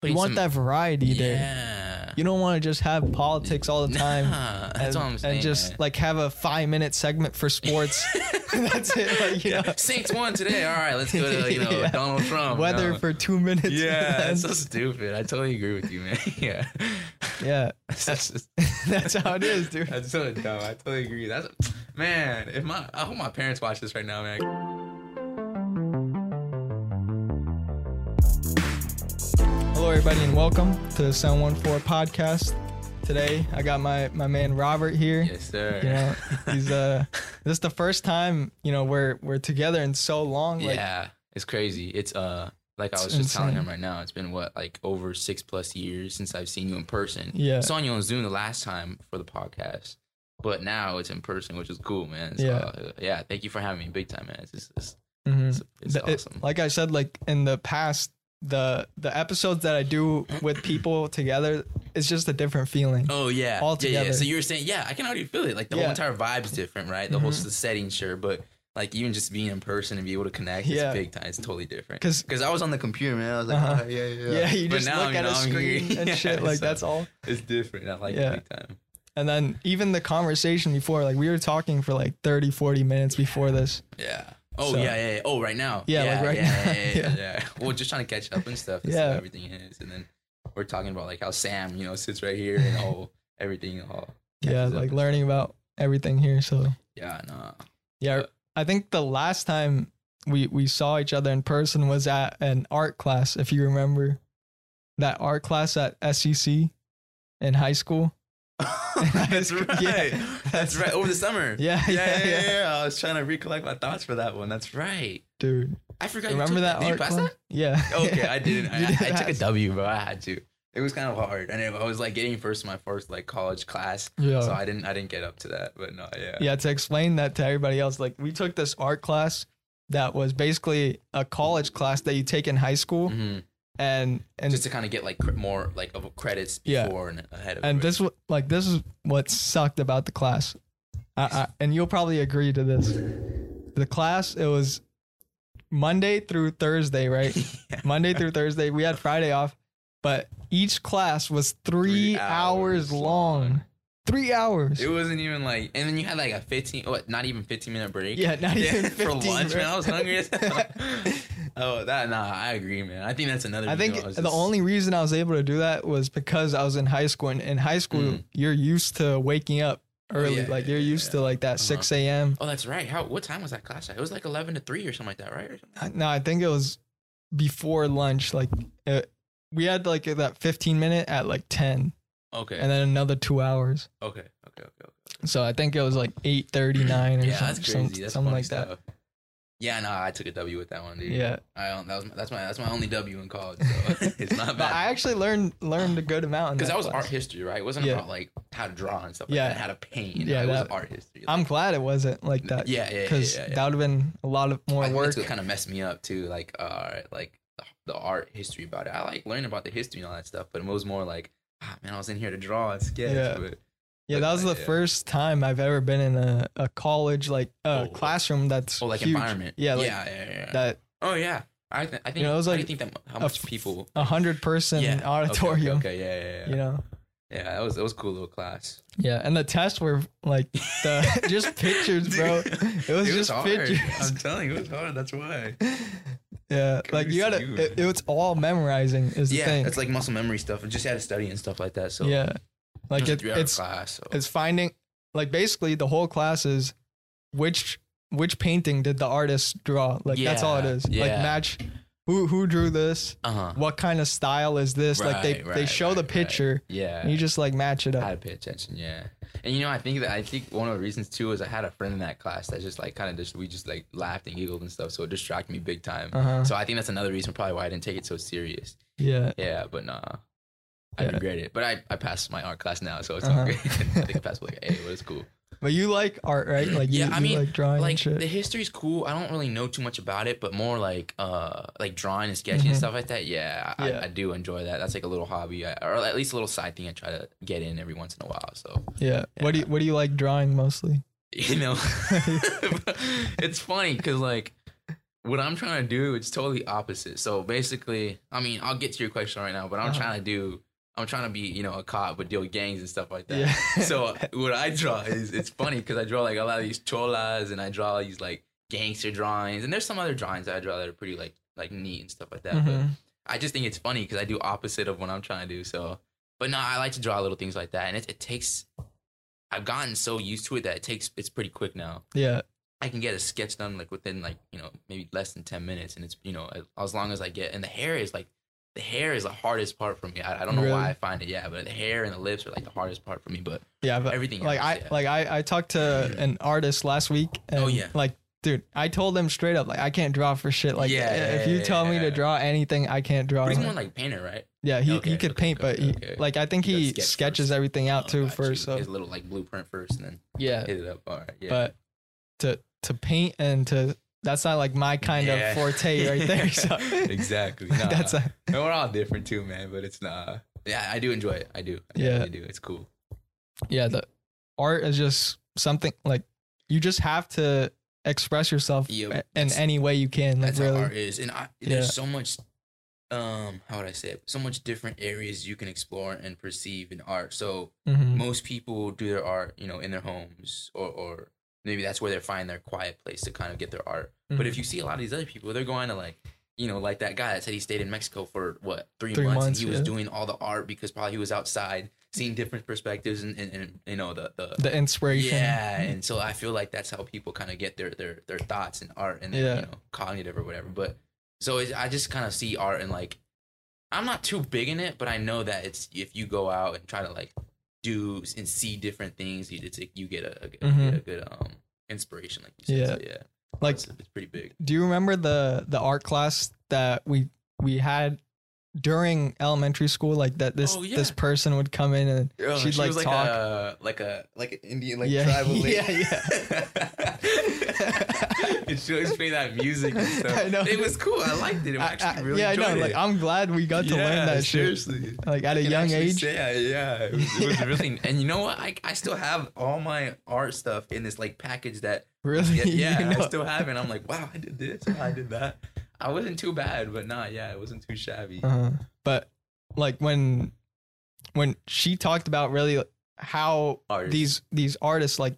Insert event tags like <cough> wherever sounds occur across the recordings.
putting want some- that variety there. Yeah. You don't want to just have politics all the time. Nah, and, that's what I'm saying. and just man. like have a five minute segment for sports. <laughs> <laughs> That's it. Like, you know, Saints won today. All right, let's go to you know <laughs> Yeah. Donald Trump. weather no. for two minutes. Yeah, it's so stupid. I totally agree with you, man. Yeah. yeah, That's, just, that's how it is, dude. that's so dumb. I totally agree. That's man. If my I hope my parents watch this right now, man. Hello, everybody, and welcome to the 714 podcast. Today, I got my my man Robert here. Yes, sir. You know, he's uh, <laughs> this is the first time you know we're we're together in so long. Like, yeah, it's crazy. It's uh, like I was just telling him right now. It's been what like over six plus years since I've seen you in person. Yeah. I saw you on Zoom the last time for the podcast, but now it's in person, which is cool, man. So, Yeah. uh, yeah. Thank you for having me, big time, man. It's just, it's, mhm. it's, it's The- it- awesome. like I said, like in the past, the the episodes that I do with people together, it's just a different feeling. Oh yeah, all yeah, yeah. together. So you were saying, yeah, I can already feel it. Like the whole Yeah. entire vibe's different, right? The whole Mhm. the setting, sure, but like even just being in person and be able to connect, Yeah. it's big time. It's totally different. 'Cause- because I was on the computer, man. I was like, Uh-huh. oh, yeah, yeah, Yeah, you But just now, look at know, a screen and <laughs> Yeah, shit. Like so that's all. It's different. I like Yeah. it big time. And then even the conversation before, like we were talking for like 30, 40 minutes before this. Yeah. Oh So- yeah, yeah, yeah. Oh, right now. Yeah, like right yeah, now. Yeah, yeah, yeah, Yeah. <laughs> yeah. Well, just trying to catch up and stuff. And Yeah. yeah. everything is, and then we're talking about like how Sam, you know, sits right here and all everything. All Yeah, like learning about everything here. So. Yeah, no. yeah, Yeah. I think the last time we we saw each other in person was at an art class, if you remember. That art class at SEC in high school. <laughs> that's <laughs> right. Yeah. That's right. Over the summer. <laughs> Yeah, yeah, yeah, yeah, yeah. yeah. I was trying to recollect my thoughts for that one. That's right. Dude, I forgot. you remember took that Did you pass class? Yeah. Okay, I didn't. I, You I, I took a W, bro. I had to. It was kind of hard, and it, I was like getting first in my first like college class, Yeah. so I didn't. I didn't get up to that, but no, yeah. yeah, to explain that to everybody else, like we took this art class that was basically a college class that you take in high school, Mhm. And and just to kind of get like more like of credits Yeah. before and ahead of and it. this wa- like this is what sucked about the class, I, I, and you'll probably agree to this. The class it was Monday through Thursday, right? <laughs> Yeah. Monday through Thursday. We had Friday off, but each class was three, Three hours, hours long. long. Three hours. It wasn't even like, and then you had like a fifteen, what? Not even fifteen minute break. yeah, not <laughs> even 15, for lunch, bro. man. I was hungry as hell. <laughs> oh, that nah, I agree, man. I think that's another. I think I the just- only reason I was able to do that was because I was in high school. And in high school, Mhm. you're used to waking up early. yeah, like you're yeah, used to like that Uh-huh. 6 a.m. Oh, that's right. How? What time was that class? At? It was like eleven to three or something like that, right? No, I think it was before lunch. Like uh we had like that 15 minute at like 10, Okay. and then another two hours. okay. Okay. Okay. Okay. So I think it was like 8:39 or something. Yeah, some- that's crazy. That's something like that. Yeah, no, I took a W with that one, dude. Yeah. I don't. That was that's my that's my only W in college. So <laughs> it's not But I actually learned learned a good amount Because that was class. art history, right? It wasn't Yeah. about like how to draw and stuff like Yeah. that, how to paint. Yeah, Yeah, it was art history. I'm glad it wasn't like that. Yeah, yeah, yeah, Because yeah, yeah. that would have been a lot of more I work. what kind of messed me up too. Like, uh, like the, the art history about it. I like learning about the history and all that stuff, but it was more like, ah, man, I was in here to draw and sketch. Yeah. But Yeah, that was the yeah. first time I've ever been in a, a college like a Oh. classroom that's oh, like huge. environment. Yeah, like yeah, yeah, yeah. that oh yeah. I, th- I think. You know, it was like you think that how much f- people? a hundred person yeah. okay, okay, auditorium. Okay, Yeah, yeah, yeah. You know. Yeah, that was that was a cool little class. Yeah, and the tests were like the <laughs> <laughs> just pictures, bro. Dude, It was just hard. pictures. I'm telling you, it was hard. That's why. <laughs> Yeah, like you gotta. It, it was all memorizing. Is the Yeah, thing. it's like muscle memory stuff. and just had to study and stuff like that. So yeah, like it was a it, three-hour it's class. So. it's finding like basically the whole class is which which painting did the artist draw? Like that's all it is. Yeah. Like yeah. match who who drew this? uh huh. What kind of style is this? like they Right, they right, show the right, right. picture Yeah. and you just like match it up. I had to pay attention, yeah. And you know, I think that I think one of the reasons too is I had a friend in that class that just like kind of just we just like laughed and giggled and stuff, so it distracted me big time. Uh-huh. So I think that's another reason probably why I didn't take it so serious. Yeah. Yeah, but nah, I Yeah. regret it. But I, I passed my art class now, so it's Uh-huh. all good. <laughs> I think I passed with like a, but it's cool. But you like art, right? Like you, Yeah, I you mean, like drawing and Like shit. the history's cool. I don't really know too much about it, but more like uh like drawing and sketching Mhm. and stuff like that. Yeah, I, Yeah. I, I do enjoy that. That's like a little hobby, I, or at least a little side thing I try to get in every once in a while. So yeah. What do you what do you like drawing mostly? <laughs> you know, <laughs> <laughs> it's funny because like what I'm trying to do, it's totally opposite. So basically, I mean, I'll get to your question right now, but I'm Uh-huh. trying to do, I'm trying to be, you know, a cop, but deal with gangs and stuff like that. Yeah. <laughs> so what I draw is, it's funny because I draw like a lot of these cholas and I draw these like gangster drawings, and there's some other drawings that I draw that are pretty like like neat and stuff like that. But Mhm. I just think it's funny because I do opposite of what I'm trying to do. So, but no, I like to draw little things like that, and it, it takes. I've gotten so used to it that it takes it's pretty quick now. Yeah. I can get a sketch done like within like you know maybe less than ten minutes, and it's you know as- as long as I get and the hair is like the hair is the hardest part for me. I, I don't know Really? why I find it, yeah, but the hair and the lips are like the hardest part for me. But Yeah, but Everything like else, I yeah. like I I talked to mm-hmm. an artist last week. Oh, and Oh, yeah. Like, dude, I told him straight up like I can't draw for shit. Like, Yeah, if you tell me to draw anything, I can't draw. but he's more like painter, right? yeah, he Okay, he could okay, paint, but okay, he like I think He he sketch sketches first. everything out Oh, too first. you. So his little like blueprint first, and then yeah, hit it up. All right, yeah. but to to paint and to that's not like my kind Yeah. of forte right there. <laughs> So exactly. <laughs> Nah. that's a And we're all different too, man. But it's not. Yeah, I do enjoy it. I do. I Yeah. I do. It's cool. yeah. The art is just something like you just have to express yourself Yeah, in any way you can. Like That's really, how art is, and I, Yeah. there's so much. Um, how would I say it? So much different areas you can explore and perceive in art. So Mhm. most people do their art, you know, in their homes, or or maybe that's where they find their quiet place to kind of get their art. But Mhm. if you see a lot of these other people, they're going to like, you know, like that guy that said he stayed in Mexico for what three, Three months, months, and he was doing all the art because probably he was outside seeing different perspectives and, and, and you know the the the inspiration. yeah, and so I feel like that's how people kind of get their their their thoughts and art and their, Yeah. you know cognitive or whatever. But so I just kind of see art and like I'm not too big in it, but I know that it's if you go out and try to like do and see different things, you it's, you get a, a, Mhm. get a good um inspiration, like you said. Yeah. So, yeah, Like, it's, it's pretty big. do you remember the the art class that we we had during elementary school? Like that this Oh, this person would come in and Oh, she'd she like was like talk. a like a like an Indian like Yeah, <laughs> tribal lady. yeah, yeah. <laughs> and she always play that music and stuff. I know. It was cool. I liked it. I I- actually I- really yeah, I know. enjoyed Like. I'm glad we got to learn that shit. seriously. Like at a can young actually age. say, yeah, it was, it was really. And you know what? I, I still have all my art stuff in this like package that. Really? Yeah, <laughs> yeah You know? I still have it. And I'm like, wow, I did this. I did that. I wasn't too bad, but nah, yeah, it wasn't too shabby. Uh-huh. But like when when she talked about really how these these artists like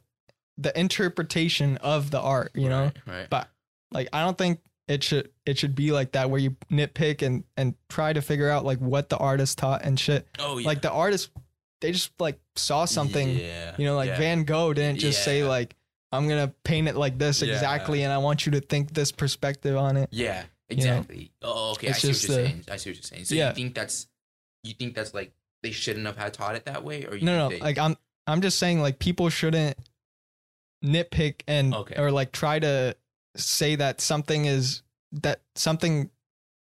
the interpretation of the art, you know? right, right. But like I don't think it should it should be like that where you nitpick and and try to figure out like what the artist taught and shit. oh yeah, Like the artist they just like saw something, Yeah, you know, like yeah. Van Gogh didn't just say like I'm going to paint it like this Yeah. exactly and I want you to think this perspective on it. Yeah, know? exactly. Oh, okay. I It's see what you're saying. I see what you're saying. So yeah. you think that's you think that's like they shouldn't have had taught it that way, or you No, no, they, like I'm I'm just saying like people shouldn't nitpick and Okay. or like try to say that something is that something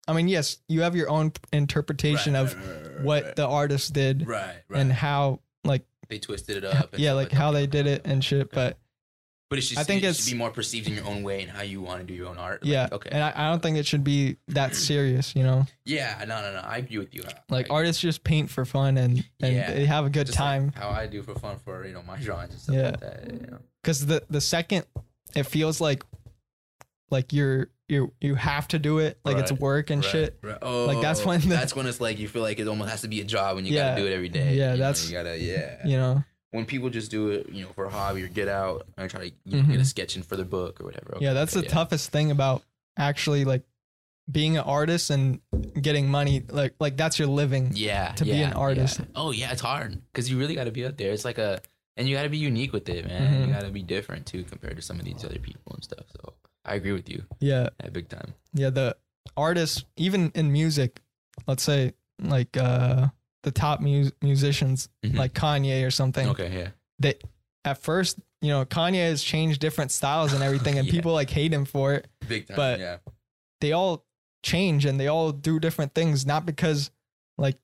I mean, yes, you have your own interpretation Right, of right, right, what the artist did right, right. and how like they twisted it up. and yeah, like how they did it and shit, okay. but but it's just I think it it's- should be more perceived in your own way and how you want to do your own art. Like, yeah. okay. And I, I don't think it should be that <clears throat> serious, you know? yeah, no, no, no. I agree with you. Like I- artists just paint for fun and, and Yeah. they have a good just like time. how I do for fun for you know my drawings and stuff Yeah. like that. You know? Cause the the second it feels like like you're you you have to do it, like it's work and Right, shit. right. Oh, Like, that's oh, when the- that's when it's like you feel like it almost has to be a job when you Yeah. gotta do it every day. Yeah, you know, that's- you gotta yeah. You know? When people just do it, you know, for a hobby or get out and try to you know, Mhm. get a sketch in for the book or whatever. Yeah, that's okay, the toughest thing about actually like being an artist and getting money. Like like that's your living. Yeah, to be an artist. yeah. Oh yeah, it's hard because you really got to be out there. It's like a and you got to be unique with it, man. Mhm. You got to be different too compared to some of these other people and stuff. So I agree with you, Yeah, yeah, big time. yeah. The artists, even in music, let's say like uh the top mu- musicians, Mhm. like Kanye or something. Okay, yeah, They at first, you know, Kanye has changed different styles and everything, and <laughs> Yeah. people like hate him for it. big time. But- yeah, They all change and they all do different things, not because like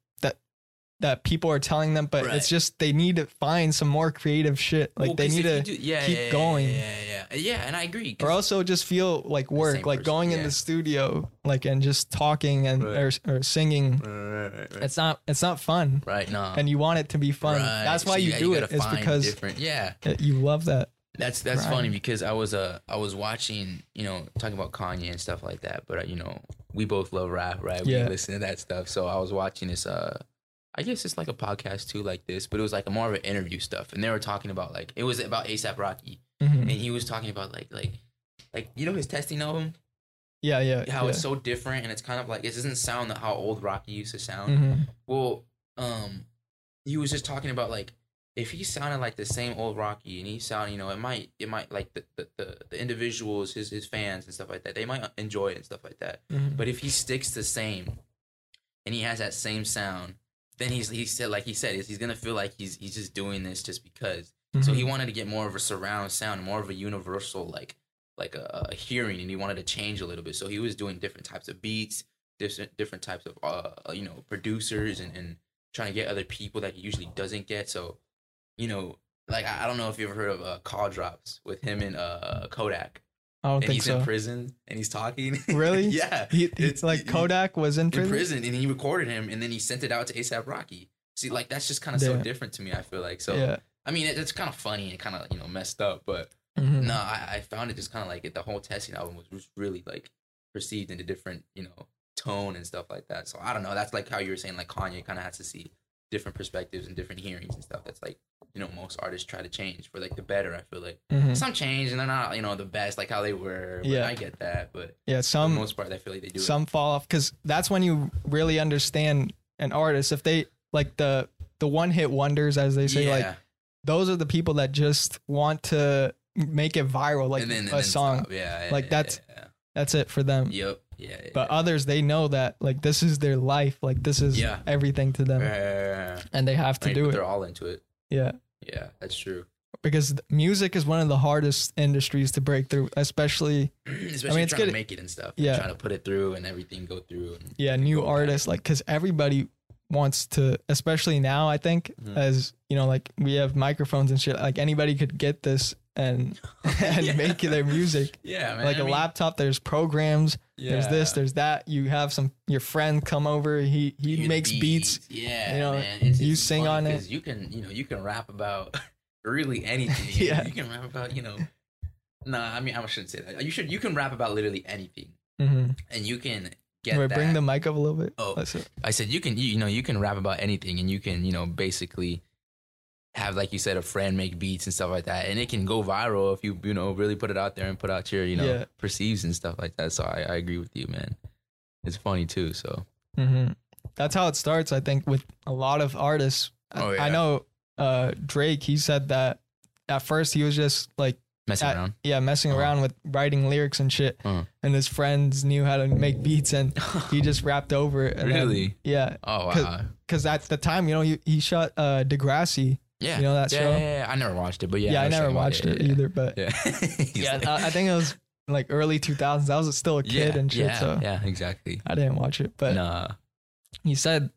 that people are telling them, but Right. it's just they need to find some more creative shit. Like Well, they need to do- yeah, keep yeah, yeah, going. Yeah, yeah, yeah, yeah, and I agree. or also just feel like work, like person, going in the studio, like and just talking and Right. or, or singing. Right. It's not it's not fun, right, no, and you want it to be fun. That's why so you got- do it. It's because different. Yeah, you love that. That's that's funny because I was uh I was watching you know talking about Kanye and stuff like that, but uh, you know we both love rap, right? Yeah. We listen to that stuff. So I was watching this uh I guess it's like a podcast too, like this, but it was like a more of an interview stuff, and they were talking about like it was about ASAP Rocky, Mhm. and he was talking about like like like you know his testing album, Yeah, yeah. how yeah. it's so different, and it's kind of like it doesn't sound how old Rocky used to sound. Mhm. Well, um, he was just talking about like if he sounded like the same old Rocky and he sounded, you know, it might it might like the the, the, the individuals, his his fans and stuff like that, they might enjoy it and stuff like that. Mhm. But if he sticks the same and he has that same sound, then he's he said like he said he's, he's gonna feel like he's he's just doing this just because. So Mhm. he wanted to get more of a surround sound, more of a universal like like a, a hearing, and he wanted to change a little bit. So he was doing different types of beats, different different types of uh you know producers, and and trying to get other people that he usually doesn't get. So you know, like I, I don't know if you ever heard of uh, Call Drops with him and uh Kodak, I don't and think he's so. in prison and he's talking. <laughs> Really? yeah. He, It's- like Kodak was in prison? In prison. and he recorded him, and then he sent it out to ASAP Rocky. See, like that's just kind of so different to me. I feel like so. yeah. I mean, it, it's kind of funny and kind of you know messed up, but Mhm. no, I, I found it just kind of like it, the whole testing album was, was really like perceived in a different you know tone and stuff like that. So I don't know. That's like how you were saying like Kanye kind of has to see different perspectives and different hearings and stuff. That's like you know most artists try to change for like the better. I feel like Mhm. some change and they're not you know the best like how they were. Yeah. I get that, but Yeah, some most part, I feel like they do. it. some fall off because that's when you really understand an artist. If they like the the one hit wonders, as they say, yeah. like those are the people that just want to make it viral, like then, a song. stop. Yeah, yeah, Like, yeah, that's- yeah, That's it for them. Yep. Yeah. yeah, But yeah. others, they know that like this is their life, like this is Yeah. everything to them, right. and they have to do it. They're all into it. Yeah, Yeah, that's true. because music is one of the hardest industries to break through, especially <clears throat> Especially it's trying good- to make it and stuff. Yeah. Trying to put it through and everything go through. And, yeah, new go back. artists, like because everybody wants to, especially now. I think Mhm. as you know, like we have microphones and shit. Like anybody could get this and <laughs> <laughs> and Yeah. make their music. <laughs> yeah, man. like a a laptop, there's programs. Yeah. There's this, there's that. You have some your friend come over. He he makes beats. Yeah, you know, man. It's, you it's sing on it. You can, you know, you can rap about really anything. Yeah. you can rap about, you know. Nah, I mean, I shouldn't say that. You should, you can rap about literally anything, Mm-hmm. and you can get Wait, that. bring the mic up a little bit. Oh. That's it. I said you can you, you know you can rap about anything and you can you know basically have like you said a friend make beats and stuff like that and it can go viral if you you know really put it out there and put out your you know Yeah. perceives and stuff like that. So I, I agree with you, man. It's funny too. So hmm That's how it starts. I think with a lot of artists. I- Oh, I know uh, Drake. He said that at first he was just like messing At- around. yeah messing Uh-huh. around with writing lyrics and shit, Uh-huh. and his friends knew how to make beats and he <laughs> just rapped over it. and then- really? yeah, Oh wow. because at the time you know he he shot uh, Degrassi. Yeah. you know that yeah, show? Yeah, yeah. I never watched it, but yeah. Yeah, I know never watched it. Yeah, either, but <laughs> Yeah. <laughs> Yeah. Like- I, I think it was like early 2000s. I was still a kid and shit, yeah, so yeah, exactly. I didn't watch it. But nah. he said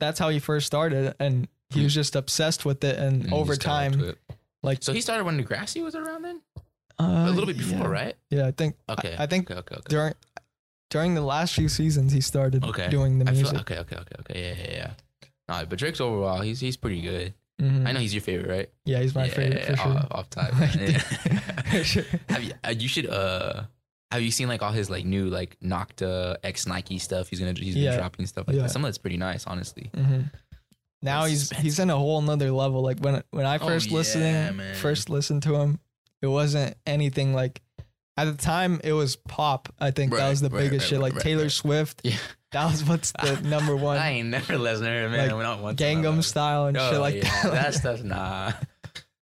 that's how he first started, and he was just obsessed with it. And And over got into time, like So he started when Degrassi was around then? uh, a little bit before, right? Yeah, I think. Okay. I, I think okay, okay, okay. during during the last few seasons, he started Okay. doing the I music. feel okay, okay, okay, okay. Yeah, yeah, yeah. Nah, but Drake's overall, he's he's pretty good. Mhm. I know he's your favorite, right? Yeah, he's my yeah, favorite for sure. Off, off top. <laughs> Yeah. <laughs> <laughs> have you uh, you should uh have you seen like all his like new like Nocta X Nike stuff? He's gonna he's been dropping stuff like Yeah. that. Some of it's pretty nice, honestly. Mhm. Now he's he's in a whole nother level. Like when when I Oh, first yeah, listening, man. first listened to him, it wasn't anything like. At the time, it was pop. I think that was the right, biggest right, shit. right, Like right, Taylor right. Swift. Yeah. That was what's the <laughs> number one. I ain't never listened to her, man. Like, I went out one time. Gangnam Style and Oh, shit like yeah, that. <laughs> that stuff, nah.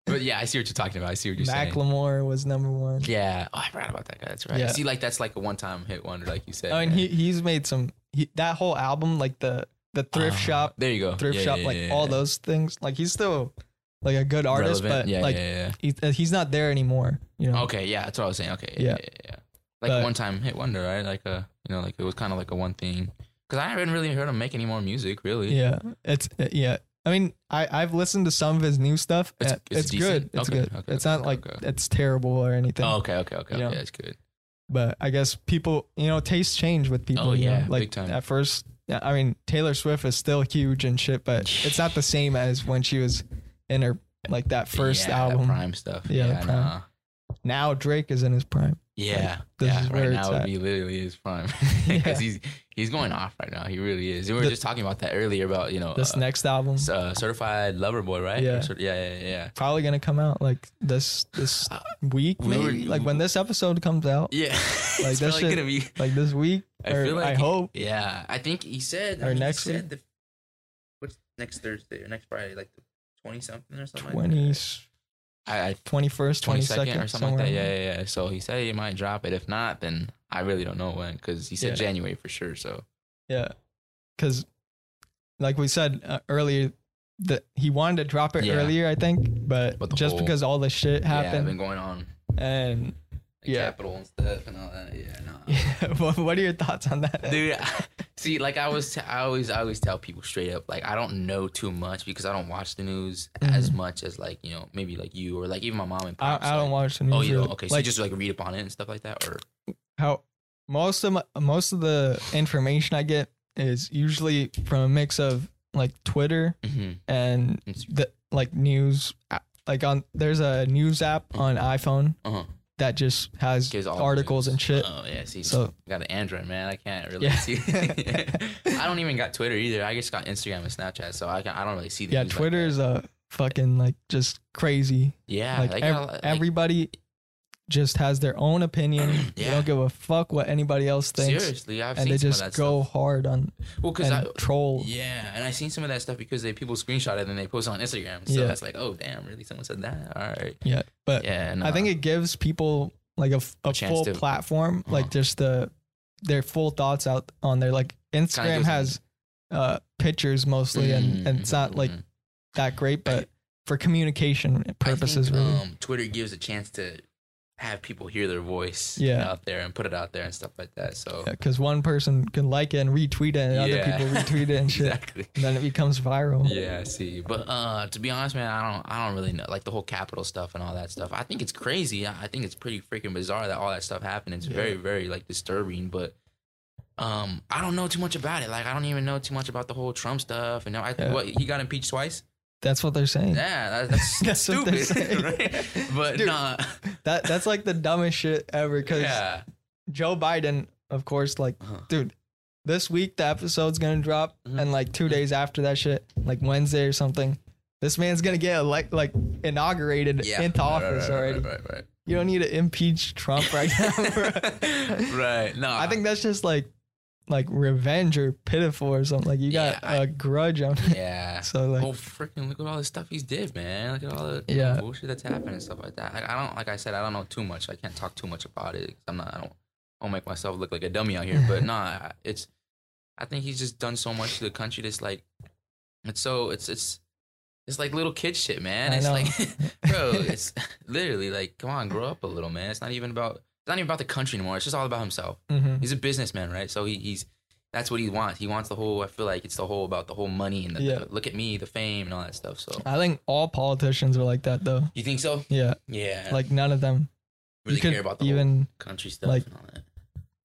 But yeah, I see what you're talking about. I see what you're saying. Macklemore was number one. Yeah. Oh, I forgot about that guy. That's right. Yeah. See, like that's like a one-time hit wonder, like you said. I mean, man. he he's made some. He, that whole album, like the the thrift Uh, shop, There you go. thrift Yeah, shop, yeah, like all those things. Like he's still like a good artist, Relevant. but like he, he's not there anymore. You know. Okay, yeah, that's what I was saying. Okay, yeah, Yeah. Yeah, yeah. yeah. Like But- one-time hit wonder, right? Like a, you know, like it was kind of like a one thing. Because I haven't really heard him make any more music, really. Yeah, it's uh, yeah. I mean, I I've listened to some of his new stuff. It's- Uh, it's It's, good. It's Okay, good. okay, it's okay, not like it's terrible or anything. Oh, okay, okay, okay, You know? okay. That's good. But I guess people, you know, tastes change with people. Oh, you know? yeah, like big time. at first. Yeah, I mean, Taylor Swift is still huge and shit, but it's not the same as when she was in her like that first yeah, album. that prime stuff. Yeah, Yeah, prime. nah. now Drake is in his prime. Yeah, this yeah. right now would be literally his prime <laughs> <laughs> Yeah. because he's he's going off right now. He really is. We were The- just talking about that earlier about you know This uh, next album uh, certified lover boy, right? Yeah. Or yeah, yeah, yeah. probably gonna come out like this this Uh, week, we were- maybe. like when this episode comes out, Yeah, Like, <laughs> shit- gonna be. like this week. I feel like I he- hope. Yeah, I think he said Or I he next said The, what's next Thursday or next Friday, like twenty something or something. Twenty Like that. I, I twenty first, twenty 22nd or something like that. Yeah, yeah, yeah. So he said he might drop it. If not, then I really don't know when because he said Yeah. January for sure. So Yeah, because like we said uh, earlier, that he wanted to drop it Yeah. earlier, I think, but, But just whole- because all the shit yeah, happened been going on. and Yeah. Capitol and stuff and all that. Yeah, no. <laughs> yeah, what, what are your thoughts on that? Dude, <laughs> see, like I was, t- I always, I always tell people straight up, like I don't know too much because I don't watch the news as Mhm. much as like you know maybe like you or like even my mom and I, pops. I don't watch the news. Oh, you really. Okay, so like you just like read up on it and stuff like that, or how most of my, most of the information I get is usually from a mix of like Twitter Mhm. and the like news. app- Like on there's a news app on iPhone uh-huh. That just has Gives all articles news. and shit. Oh yeah, see, So I got an Android, man. I can't really Yeah. see. <laughs> <laughs> I don't even got Twitter either. I just got Instagram and Snapchat, so I can, I don't really see the yeah, news like Twitter that. is a fucking like just crazy. yeah, like, like, ev- like- everybody just has their own opinion. <clears throat> They Yeah. don't give a fuck what anybody else thinks, seriously, I've and seen they some just of that go stuff. hard on Well, because and I troll. yeah, and I've seen some of that stuff because they people screenshot it and they post it on Instagram. So Yeah. that's like, oh damn, really? Someone said that? All right. Yeah, but Yeah, no. I think it gives people like a chance full to- platform, Uh-huh. like just the their full thoughts out on there. Like Instagram has uh pictures mostly, and and it's not Mhm, like mhm. that great, but for communication purposes, I think, really. Um, Twitter gives a chance to have people hear their voice Yeah. out there and put it out there and stuff like that. So Because one person can like it and retweet it, and other people retweet it and <laughs> shit. exactly. And then it becomes viral. Yeah, I see. But uh to be honest, man, I don't I don't really know like the whole Capitol stuff and all that stuff. I think it's crazy. I think it's pretty freaking bizarre that all that stuff happened. It's Yeah. very, very like disturbing, but um I don't know too much about it. Like I don't even know too much about the whole Trump stuff and I Yeah. what he got impeached twice? That's what they're saying. Yeah, that, that's, <laughs> That's what they're stupid. <laughs> saying. right? But Dude, nah. That that's like the dumbest shit ever. Because Yeah. Joe Biden, of course, like, Uh-huh. dude, this week the episode's gonna drop, Mhm. and like two days after that shit, like Wednesday or something, this man's gonna get elect, like inaugurated Yeah. into Right, office right, already. Right, right, You don't need to impeach Trump right now. <laughs> right. No. I think that's just like like revenge or pitiful or something. Like you got Yeah, I- a grudge on. Him. Yeah. <laughs> so like oh freaking look at all the stuff he's did, man. Look at all the Yeah. bullshit that's happened and stuff like that. I, I don't like I said, I don't know too much. I can't talk too much about it. I'm not I don't I don't make myself look like a dummy out here. But <laughs> nah, it's I think he's just done so much to the country that's like it's so it's it's it's like little kid shit, man. I It's know. like <laughs> bro, it's literally like, come on, grow up a little, man. It's not even about it's not even about the country anymore. It's just all about himself. mhm. He's a businessman, right? So he, he's that's what he wants. He wants the whole. I feel like it's the whole about the whole money and the, Yeah. the look at me, the fame, and all that stuff. So I think all politicians are like that though. you think so? Yeah, Yeah. like none of them really you care about the even country stuff like- and all that.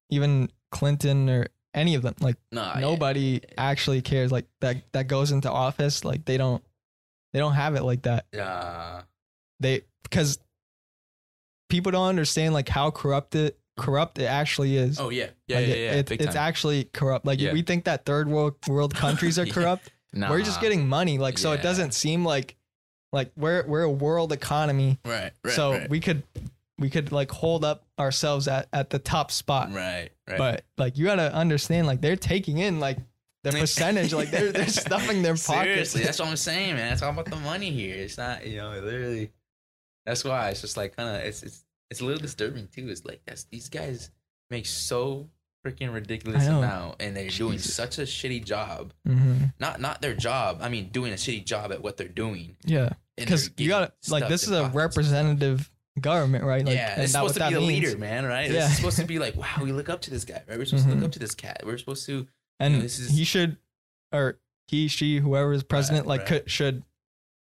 even Clinton or any of them like No, yeah. nobody actually cares like that that goes into office like they don't they don't have it like that Uh, they because people don't understand like how corrupt it corrupt it actually is oh yeah, yeah, Like, yeah, it- yeah. it- big it's actually corrupt like Yeah. we think that third world world countries <laughs> are corrupt we're just getting money like so it doesn't seem like like we're we're a world economy right, right. so right, we could we could like hold up ourselves at at the top spot right, right. but like you gotta understand like they're taking in like the <laughs> percentage like they're they're stuffing their pockets Seriously, that's what I'm saying, man. It's all about the money here. It's not, you know, literally. That's why it's just like kind of it's it's it's a little disturbing too. It's like that's these guys make so freaking ridiculous amount, and they're doing such a shitty job. hmm Not not their job. I mean, doing a shitty job at what they're doing. yeah because you gotta like this is a representative government right like yeah, and it's supposed to be the means leader, man. Right? Yeah. It's <laughs> supposed to be like, wow, we look up to this guy. Right? We're supposed to Mhm. look up to this cat. We're supposed to. and this is- he should or he she whoever is president Right, like right. could should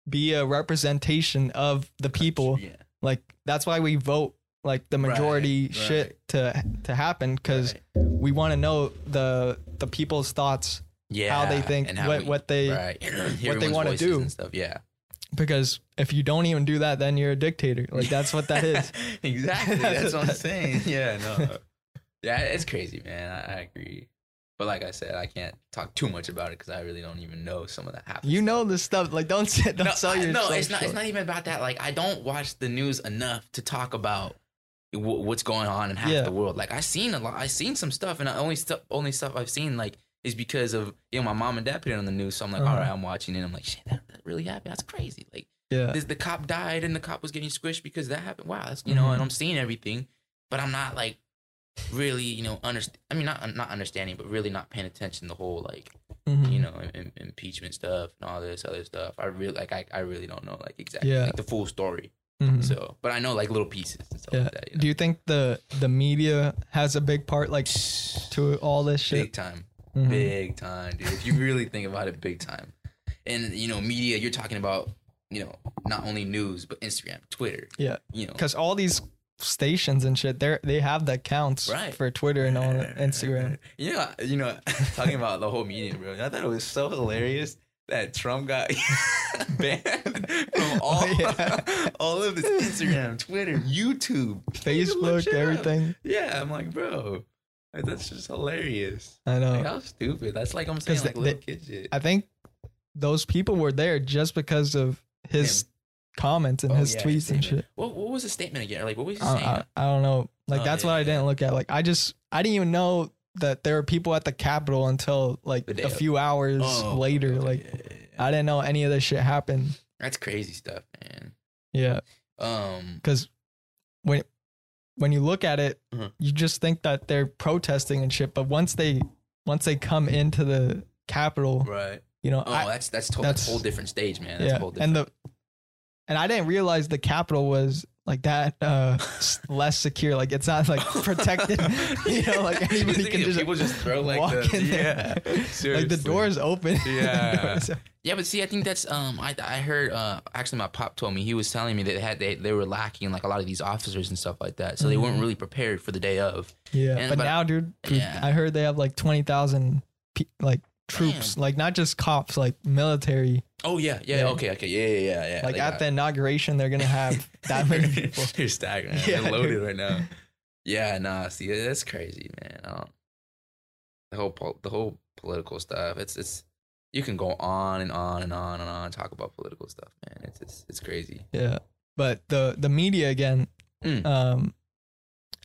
be a representation of the people Yeah. like that's why we vote like the majority Right, shit to to happen because right. we want to know the the people's thoughts yeah, how they think and how what we- what they right. <clears throat> they wanna do. and stuff. Yeah. because if you don't even do that, then you're a dictator. Like that's what that is. <laughs> exactly. That's what I'm saying. <laughs> Yeah, no. Yeah, it's crazy, man. I, I agree. But like I said, I can't talk too much about it because I really don't even know some of that happens. You know this stuff. Like don't sit, don't no, sell yourself. no, it's not. It's not even about that. Like I don't watch the news enough to talk about w- what's going on in half Yeah. the world. Like I seen a lot. I seen some stuff, and the only stuff, only stuff I've seen like is because of you know my mom and dad put it on the news. So I'm like, Uh-huh. all right, I'm watching it. I'm like, shit, that, that really happened. That's crazy. Like Yeah. this, the cop died, and the cop was getting squished because that happened. Wow, that's you know, Mhm. and I'm seeing everything, but I'm not like really you know understand. I mean, not not understanding, but really not paying attention to the whole like Mhm. you know, im- impeachment stuff and all this other stuff. I really like I, I really don't know like exactly Yeah. like the full story. Mhm. So, but I know like little pieces and stuff Yeah. like that. You know? Do you think the the media has a big part like to all this shit? big time, Mhm. big time, dude. If you really think about it, big time. And you know, media. You're talking about you know not only news but Instagram, Twitter. Yeah. You know, Because all these stations and shit, they they have the accounts Right. for Twitter and on <laughs> Instagram. Yeah, you know, <laughs> talking about the whole media, bro. I thought it was so hilarious that Trump got <laughs> banned from oh, all, Oh, yeah. all of this Instagram, Twitter, YouTube, Facebook, shit up. everything. Yeah, I'm like, bro, like, that's just hilarious. I know. Like, how stupid. That's like I'm saying, like they- little kid shit. I think those people were there just because of his comments and Oh, his yeah, tweets and shit. What, what was the statement again? Like, what was he I, saying? I, I don't know. Like Oh, that's yeah, what I didn't look at. Like I just I didn't even know that there were people at the Capitol until like a of. few hours Oh, later. Like. I didn't know any of this shit happened. that's crazy stuff, man. Yeah, Um, because when when you look at it, Mhm. you just think that they're protesting and shit. But once they once they come into the Capitol, right. you know, Oh, I, that's that's, to- that's a whole different stage, man. That's a yeah, and the and I didn't realize the Capitol was like that uh <laughs> less secure. Like it's not like protected. <laughs> you know, like anybody can just people just throw like walk the, in yeah, there. like the seriously. doors open. <laughs> Yeah. Doors- Yeah, but see, I think that's um, I I heard uh, actually my pop told me he was telling me that they had they, they were lacking like a lot of these officers and stuff like that, so they weren't Mhm. really prepared for the day of. yeah, And- but, but- now, dude, dude, Yeah. I heard they have like twenty thousand pe- like troops, like not just cops, like military. Oh yeah, yeah, Yeah. okay, okay, yeah, yeah, yeah, yeah. like at the inauguration, they're gonna have <laughs> that many <laughs> people. They're staggering. <laughs> Yeah, They're loaded right now. Yeah, nah. See, that's crazy, man. I don't, the whole pol- the whole political stuff. It's it's you can go on and on and on and on and talk about political stuff, man. It's it's it's crazy. Yeah, but the the media again, Mm. um,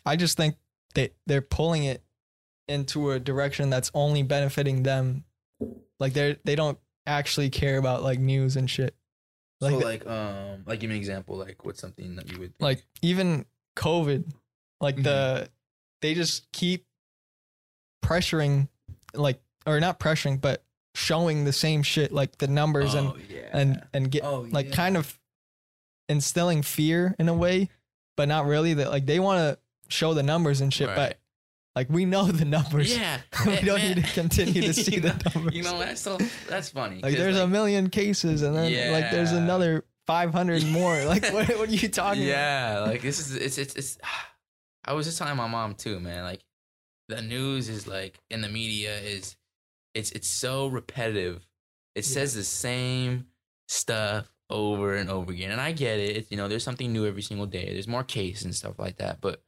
I just think they they're pulling it into a direction that's only benefiting them. Like they they don't actually care about like news and shit. Like so like um like give me an example like what's something that you would think? like even COVID, like the they just keep pressuring, like or not pressuring, but showing the same shit, like the numbers and oh, yeah. and and get oh, like yeah. kind of instilling fear in a way, but not really. That like they want to show the numbers and shit, Right. but like we know the numbers. yeah <laughs> we don't man. need to continue to see the numbers. <laughs> you know that's so that's funny Like there's a million cases, and then like there's another 500 <laughs> more. Like what, what are you talking about? yeah like this is it's it's it's <sighs> i was just telling my mom too man like the news is like in the media is it's it's so repetitive it says the same stuff over and over again and i get it it's, you know there's something new every single day there's more cases and stuff like that but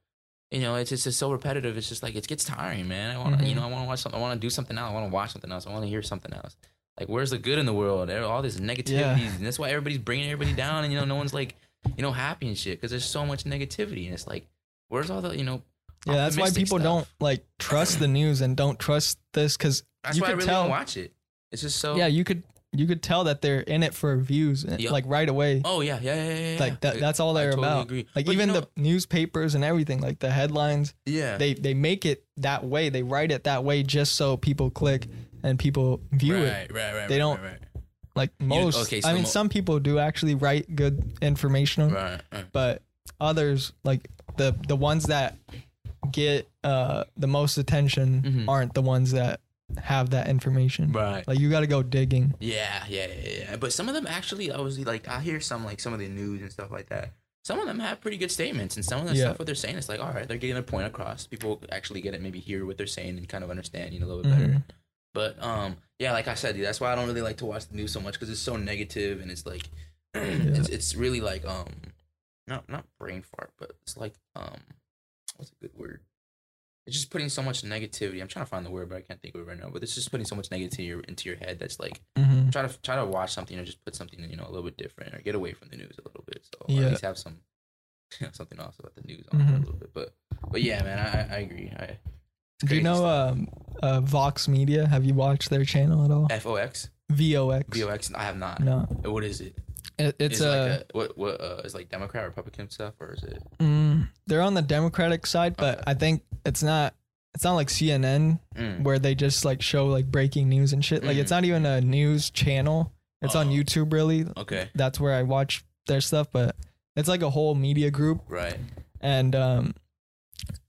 you know it's just, it's so repetitive it's just like it gets tiring man i want to you Mhm. know i want to watch something i want to do something else i want to watch something else i want to hear something else like where's the good in the world all this negativity Yeah. and that's why everybody's bringing everybody down and you know no one's like you know happy and shit because there's so much negativity and it's like where's all the you know Yeah, that's why people stuff? don't like trust the news and don't trust this because you why i could really tell. don't watch it it's just so Yeah, you could you could tell that they're in it for views, and, Yup. like right away. oh yeah yeah yeah yeah, yeah. like that, that's all they're totally about. agree. Like But you even know- the newspapers and everything, like the headlines, yeah they they make it that way. They write it that way just so people click and people view right, it. right right right. They right, don't- right. Like most, okay, I mean, mo- some people do actually write good information, right, but others, like the the ones that get uh the most attention, Mhm. aren't the ones that have that information. right Like you got to go digging. Yeah, yeah, yeah, yeah. But some of them actually, I was like, I hear some like some of the news and stuff like that. Some of them have pretty good statements, and some of the Yeah. stuff what they're saying is like, all right, they're getting a point across. People actually get it, maybe hear what they're saying and kind of understand, you know, a little bit better. Mhm. But um, yeah, like I said, dude, that's why I don't really like to watch the news so much because it's so negative and it's like, <clears throat> it's it's really like um, not not brain fart, but it's like um, what's a good word? It's just putting so much negativity. I'm trying to find the word, but I can't think of it right now. But it's just putting so much negativity into your head that's like Mhm. try to try to watch something or just put something you know a little bit different or get away from the news a little bit. So Yeah. at least have some <laughs> something else about the news on Mhm. a little bit. But but yeah, man, I I agree. I Do you know um, uh, Vox Media? Have you watched their channel at all? FOX VOX. VOX. I have not. No, What is it? It, it's like a what what uh, is like Democrat Republican stuff or is it? mm, they're on the Democratic side, but Okay. I think it's not. It's not like CNN Mm. where they just like show like breaking news and shit. Like it's Mhm. not even a news channel. It's on Oh. YouTube really. Okay, That's where I watch their stuff, but it's like a whole media group right. and um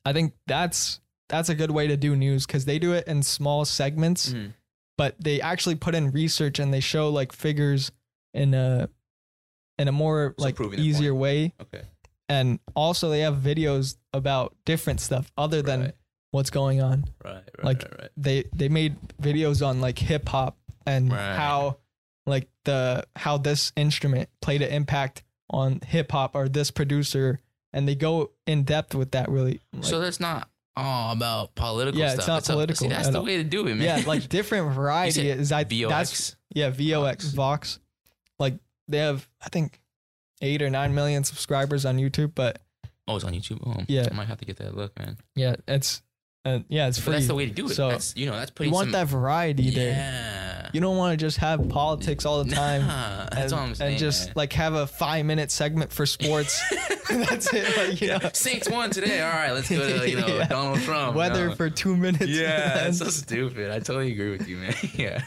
I think that's that's a good way to do news cuz they do it in small segments, Mhm. but they actually put in research and they show like figures in a in a more So like proving their easier way Okay. and also they have videos about different stuff other than Right. what's going on. Right. Right. like, right, right. They they made videos on like hip hop and Right. how like the how this instrument played an impact on hip hop or this producer and they go in depth with that really. Like, so that's not all about political Yeah, stuff. it's not a- political see, that's the all. way to do it, man. yeah, like different <laughs> variety said is I that's yeah VOX Vox. Vox. They have I think eight or nine million subscribers on YouTube, but Oh, it's on YouTube. Oh, Yeah. I might have to get that look, man. yeah, it's uh, yeah it's But free. that's the way to do it. So, that's you know that's pretty. you want some, that variety there. Yeah. You don't want to just have politics all the time. Nah, that's and, all I'm saying. and just man. like have a five minute segment for sports. <laughs> <laughs> That's it. Like, you Yeah, know, Saints won today. All right, let's go to you <laughs> know Yeah. Donald Trump. weather for two minutes. Yeah, that's so stupid. I totally agree with you, man. Yeah.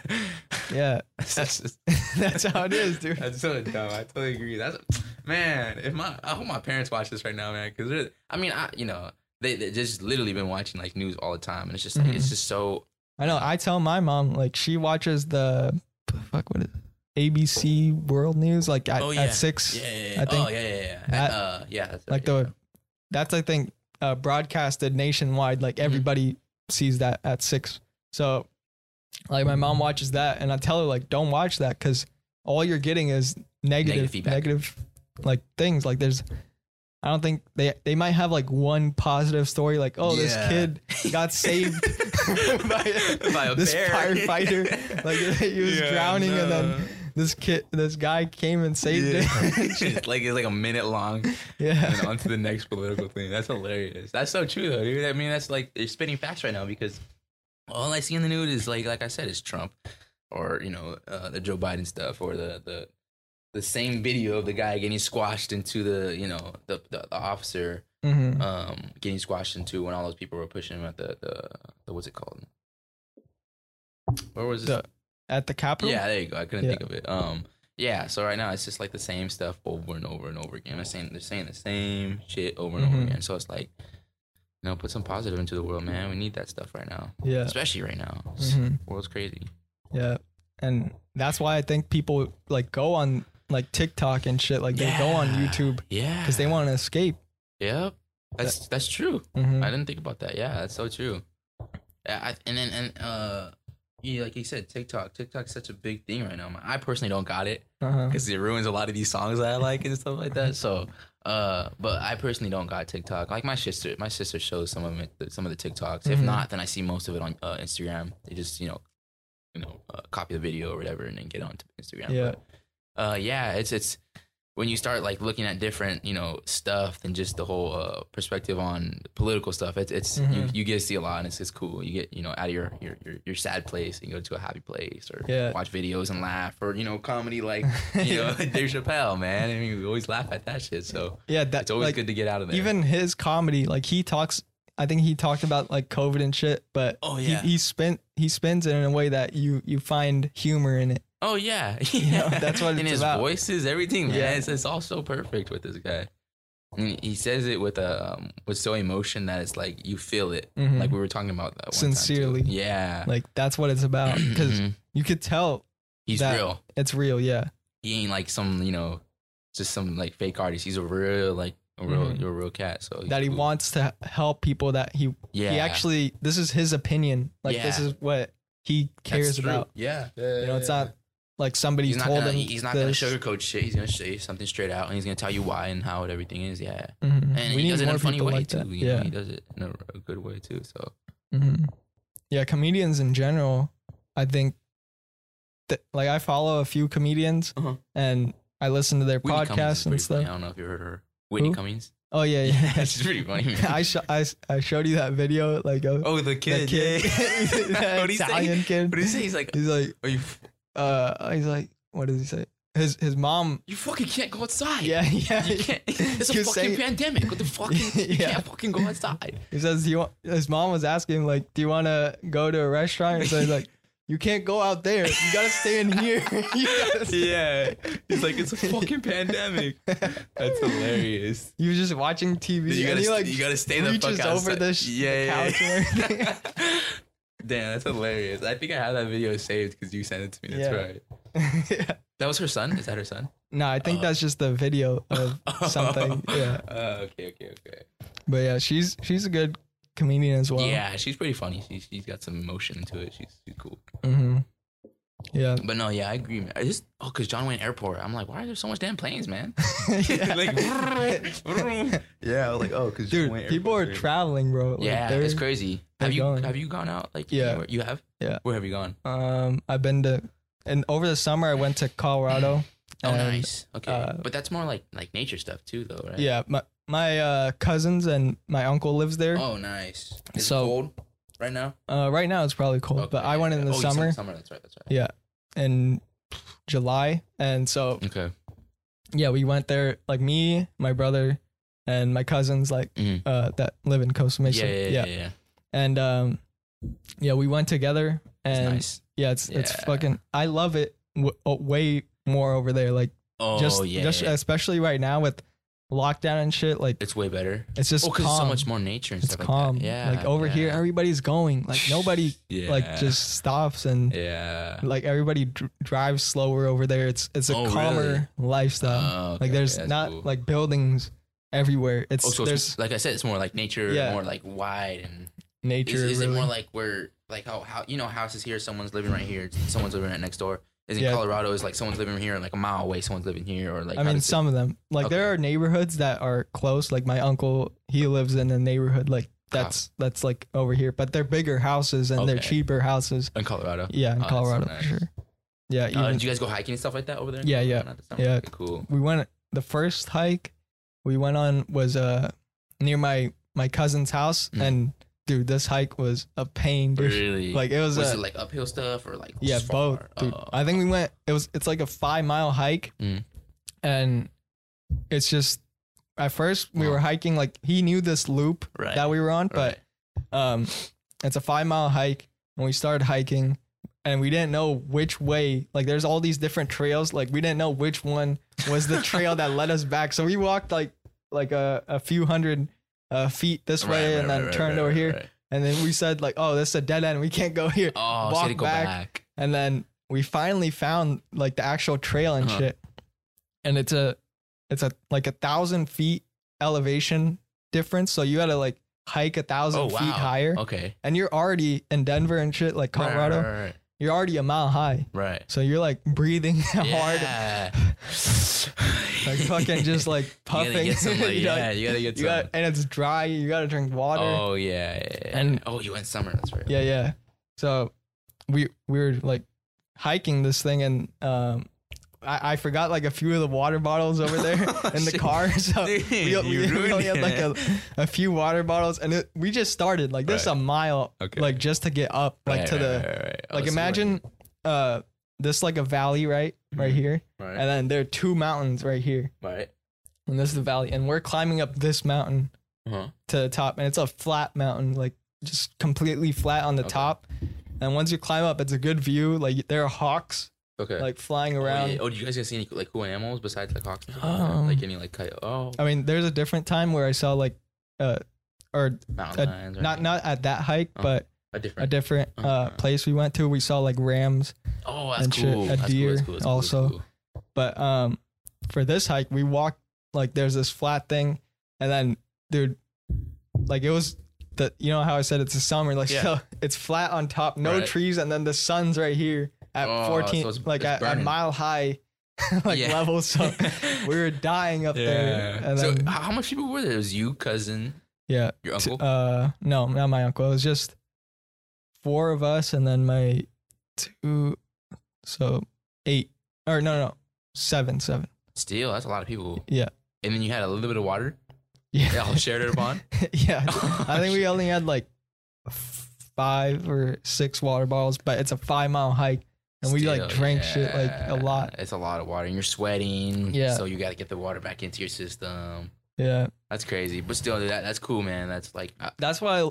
yeah, That's, just, that's how it is, dude. that's so dumb. I totally agree. That's man. If my I hope my parents watch this right now, man, because I mean, I you know they they just literally been watching like news all the time, and it's just like, Mhm. it's just so I know. I tell my mom like she watches the fuck what is it? ABC World News like at, Oh, yeah. at six. yeah. yeah, I yeah. think oh yeah, yeah, yeah. that- uh, yeah, that's like the that's I think uh, broadcasted nationwide. Like Mm-hmm. everybody sees that at six. So like my mom watches that, and I tell her like don't watch that because all you're getting is Negative negative, feedback. negative like things. Like there's. I don't think they they might have like one positive story like oh this kid <laughs> got saved by, By a this bear. firefighter like <laughs> he was Yeah, drowning and then this kid this guy came and saved Yeah. him <laughs> it's like it's like a minute long. yeah and on to the next political thing. That's hilarious. That's so true though, dude. I mean, that's like they're spitting facts right now because all I see in the news is like, like I said, is Trump or you know uh, the Joe Biden stuff or the the the same video of the guy getting squashed into the you know the the, the officer Mhm. um getting squashed into when all those people were pushing him at the the, the what's it called? Where was The- it? at the Capitol Yeah, there you go. I couldn't Yeah. think of it. Um, yeah. So right now it's just like the same stuff over and over and over again. They're saying they're saying the same shit over and over Mhm. again. So it's like, you know, put some positive into the world, man. We need that stuff right now, yeah especially right now. Mhm. World's crazy. Yeah. And that's why I think people like go on like TikTok and shit. Like they go on YouTube Yeah, because they want to escape. Yep. That's that's true. Mhm. I didn't think about that. Yeah, that's so true. I, and then and uh, yeah, like you said, TikTok. TikTok's such a big thing right now. man. I personally don't got it. Uh-huh. because it ruins a lot of these songs that I like and stuff like that. So, uh, but I personally don't got TikTok. Like my sister, my sister shows some of it, some of the TikToks. If Mhm. not, then I see most of it on uh, Instagram. They just you know, you know, uh, copy the video or whatever and then get onto Instagram. Yeah. But, uh, yeah, it's it's when you start like looking at different you know stuff than just the whole uh, perspective on political stuff. It's it's you, Mhm. you get to see a lot and it's it's cool. You get you know out of your your your, your sad place and go to a happy place or Yeah. watch videos and laugh or you know comedy like <laughs> you know, Dave Chappelle, man. I mean, we always laugh at that shit. So Yeah. That, it's always like, good to get out of there. Even his comedy, like he talks. I think he talked about like COVID and shit, but Oh, he, yeah. he spent he spins it in a way that you you find humor in it. Oh yeah, <laughs> know, that's what and it's his about. voices, everything, man. Yeah. It's, it's all so perfect with this guy. And he says it with a um, with so emotion that it's like you feel it, Mhm. like we were talking about that. Sincerely. Yeah, Like that's what it's about <clears throat> because Mhm. you could tell he's real. it's real. Yeah. He ain't like some you know, just some like fake artist. He's a real like a real Mhm. a real cat. So That he cool. wants to help people. That he Yeah, he actually this is his opinion. Like this is what he cares about. Yeah, You know, it's not like somebody He's told gonna. him He's not gonna this. sugarcoat shit. He's gonna say something straight out, and he's gonna tell you why and how everything is. Yeah, Mhm. and we he does it in a funny way like too. You know, Yeah. he does it in a, a good way too. So hmm Yeah, comedians in general, I think that like I follow a few comedians Uh-huh. and I listen to their Whitney podcasts and pretty funny. stuff. I don't know if you heard her. Whitney Who? Cummings. Oh yeah, <laughs> yeah. She's pretty funny. I, sh- I I showed you that video like of oh, the the kid. kid, Yeah. that <laughs> <laughs> what do you say? Italian kid. What do you say? He's like, He's like, are you? Uh, he's like, what does he say? His his mom. You fucking can't go outside. Yeah, <laughs> yeah. You can't. <laughs> It's a fucking saying- pandemic. What the <laughs> fuck? You Yeah. can't fucking go outside. He says, "Do you want?" His mom was asking him like, "Do you want to go to a restaurant?" So he's like, "You can't go out there. You gotta stay in here." Stay- Yeah. He's like, it's a fucking pandemic. That's hilarious. He was just watching TV You gotta, he like you gotta stay the fuck over outside. the, sh- yeah, the yeah, couch yeah. Damn, that's hilarious. I think I have that video saved because you sent it to me. That's Yeah. right. <laughs> yeah. That was her son. Is that her son? No, I think Oh. that's just the video of <laughs> something. Yeah, Uh, <laughs> okay, okay, okay. but yeah, she's she's a good comedian as well. yeah, she's pretty funny. She's she's got some emotion to it. She's she's cool. hmm Yeah. <laughs> But no, yeah, I agree. Man. I just oh, cause John Wayne Airport. I'm like, why are there so much damn planes, man? <laughs> Yeah. <laughs> like, yeah, I was like, oh, cause Dude, people are traveling, bro. Like, yeah, it's crazy. Have you going. have you gone out? Like, Yeah. anywhere? you have. Yeah. Where have you gone? Um, I've been to, and over the summer I went to Colorado. <clears throat> Oh, and, nice. Okay, uh, but that's more like like nature stuff too, though, right? Yeah, my my uh, cousins and my uncle lives there. Oh, nice. Is So- it cold right now? Uh, right now it's probably cold, but Okay, I went in the oh, summer. Summer. That's right. That's right. Yeah, in July, and so Okay. yeah, we went there. Like me, my brother, and my cousins, like Mhm. uh, that live in Costa Yeah, Mesa. yeah, yeah, yeah. and um, yeah, we went together, and nice. yeah, it's it's fucking. I love it w- oh, way more over there. Like Oh, just yeah. just yeah. especially right now with lockdown and shit. Like it's way better. it's just Oh, because calm. so much more nature and it's stuff calm. like that. Yeah. like over here, everybody's going. Like nobody <laughs> yeah. like just stops and Yeah. like everybody dr- drives slower over there. It's it's a Oh, calmer really? lifestyle. Oh, okay, like there's okay, not cool. like buildings everywhere. It's Oh, so there's it's, like I said, it's more like nature, Yeah. more like wide and nature. Is, is it more like where like how, how you know houses here, someone's living right here, someone's living right next door. Is in Yeah. Colorado is like someone's living here and like a mile away, someone's living here, or like I how mean, does it- some of them. Like there Okay. are neighborhoods that are close. Like my uncle, he lives in a neighborhood like that's that's like over here, but they're bigger houses and they're Okay. cheaper houses. in Colorado. Yeah, in Oh, that's so Colorado nice. for sure. Yeah, Uh, did you guys go hiking and stuff like that over there? in Yeah, yeah. Colorado this summer? Yeah. Okay, cool. we went. The first hike we went on was uh near my my cousin's house, Mm. and dude, this hike was a pain, dude. Really? <laughs> Like it was, was a, it like uphill stuff or like yeah, just both, dude. Oh. I think we went. It was it's like a five mile hike, Mm. and it's just at first we Wow. were hiking like he knew this loop right. that we were on, right. but um, it's a five mile hike, and we started hiking, and we didn't know which way. Like, there's all these different trails. Like, we didn't know which one was the trail that led us back. So we walked like like a, a few hundred uh, feet this Right, way, right, and then right, right, turned over here, and then we said like, oh, this is a dead end. We can't go here. Oh, so walk had go back. back. And then we finally found like the actual trail and Uh-huh. shit. And it's a it's a like a thousand feet elevation difference. So you had to like hike a thousand Oh feet wow. higher. Okay. And you're already in Denver and shit, like Right, Colorado. You're already a mile high. right. So you're like breathing <laughs> hard. Like fucking just like puffing. <laughs> You gotta get some, like, <laughs> You yeah, gotta- you gotta get you some. got and it's dry. You gotta drink water. oh yeah, yeah, yeah. And- oh, you went summer. That's right. Yeah, yeah. So we we were like hiking this thing and um I, I forgot like a few of the water bottles over there <laughs> in the car. <laughs> So Dude, we, we, we only had like a, a few water bottles and it, we just started like this Right. a mile Okay. like just to get up like Right, to right, the right, right. Oh, like imagine uh this like a valley right right Mhm. here and then there are two mountains right here right, right. and this is the valley and we're climbing up this mountain Uh-huh. to the top and it's a flat mountain like just completely flat on the Okay. top and once you climb up it's a good view like there are hawks Okay. like flying oh, around yeah. oh, did you guys get see any like cool animals besides like hawks? Um, like any like coyote? Oh, i mean there's a different time where i saw like uh or mountain a- lions. or not anything? not at that hike Oh, but a different a different. uh Uh-huh. place we went to we saw like rams oh, that's and shit, cool. a That's deer cool, that's cool, that's also. cool. but um for this hike we walked like there's this flat thing and then dude like it was the you know how i said it's a summer like Yeah. <laughs> so it's flat on top no Right. trees and then the sun's right here at Oh, 14 so like at, at mile high <laughs> like Yeah. levels so <laughs> we were dying up there and so then how much people were there? It was you, cousin, yeah your t- uncle. uh no not my uncle it was just four of us and then my two so eight or no no seven seven Still, that's a lot of people. yeah And then you had a little bit of water. yeah They all shared it upon. <laughs> yeah Oh, i think we only had like five or six water bottles but it's a five mile hike and we like drank shit like a lot It's a lot of water, and you're sweating. Yeah. So you got to get the water back into your system. yeah That's crazy, but still, that that's cool, man. That's like, uh, that's why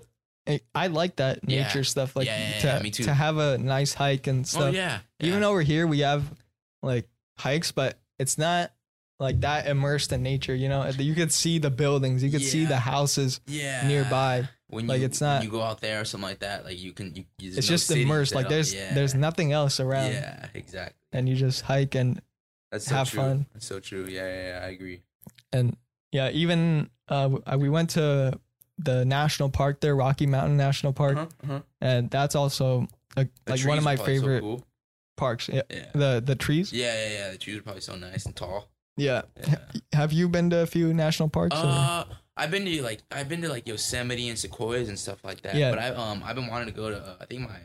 I, I like that Yeah. nature stuff like Yeah, yeah, to, yeah, me too. to have a nice hike and stuff. oh stuff yeah, even over here we have like hikes but it's not like that immersed in nature you know you could see the buildings you could see the houses yeah nearby when like, you, it's when not- you go out there or something like that, like you can, you, you it's just immersed like there's there's nothing else around Yeah, exactly. and you just hike and That's so have true. fun. That's so true. Yeah, yeah, yeah, I agree. and yeah even uh uh, we went to the national park there rocky mountain national park Uh-huh, uh-huh. and that's also a, like one of my probably so favorite cool. parks yeah Yeah. the the trees yeah, yeah, yeah. The trees are probably so nice and tall. yeah Yeah. have you been to a few national parks or- Uh, I've been to like I've been to like Yosemite and sequoias and stuff like that. Yeah. But I um I've been wanting to go to uh, I think my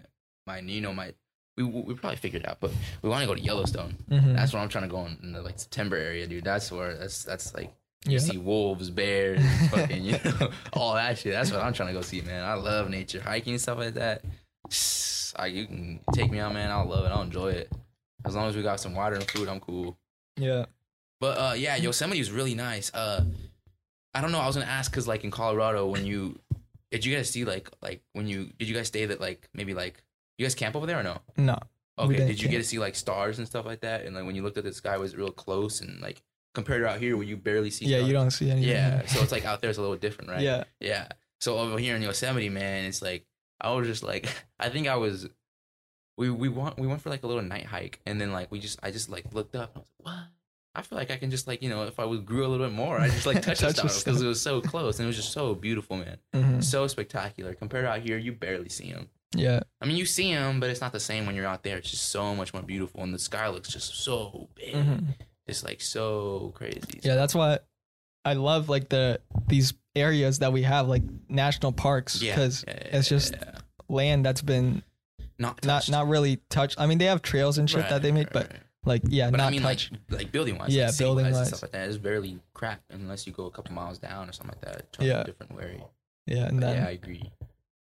my you know my we we probably figured it out, but we want to go to Yellowstone. Mhm. That's where I'm trying to go in, in the like September area, dude. That's where that's that's like you yeah see wolves, bears, <laughs> fucking you know <laughs> all that shit. That's what I'm trying to go see, man. I love nature, hiking and stuff like that. <sighs> I, you can take me out, man. I'll love it. I'll enjoy it. As long as we got some water and food, I'm cool. yeah But uh, yeah, Yosemite was really nice. Uh, I don't know. I was gonna ask because like in Colorado, when you did you guys see like like when you did you guys stay that like maybe like you guys camp over there or no? no Okay, did you get to see like stars and stuff like that? And like when you looked at the sky, was it real close and like compared to out here where you barely see? yeah you don't see anything Yeah, <laughs> so it's like out there it's a little different, right? yeah Yeah. So over here in Yosemite, man, it's like I was just like <laughs> I think I was we we want we went for like a little night hike and then like we just I just like looked up and I was like, what? I feel like I can just like you know if I was grew a little bit more I just like touch <laughs> Touch the stars because it was so close and it was just so beautiful, man, Mhm. so spectacular. Compared to out here, you barely see them. yeah I mean, you see them, but it's not the same when you're out there. It's just so much more beautiful, and the sky looks just so big. Mhm. It's like so crazy. yeah that's why i love like the these areas that we have like national parks because yeah, yeah, it's just land that's been not not not really touched i mean they have trails and shit Right, that they make right, but right. Like yeah But not I mean, touched like, like building wise, Yeah, like building and wise. stuff like that. It's barely crap unless you go a couple miles down or something like that. Yeah. different way. yeah and then yeah, I agree.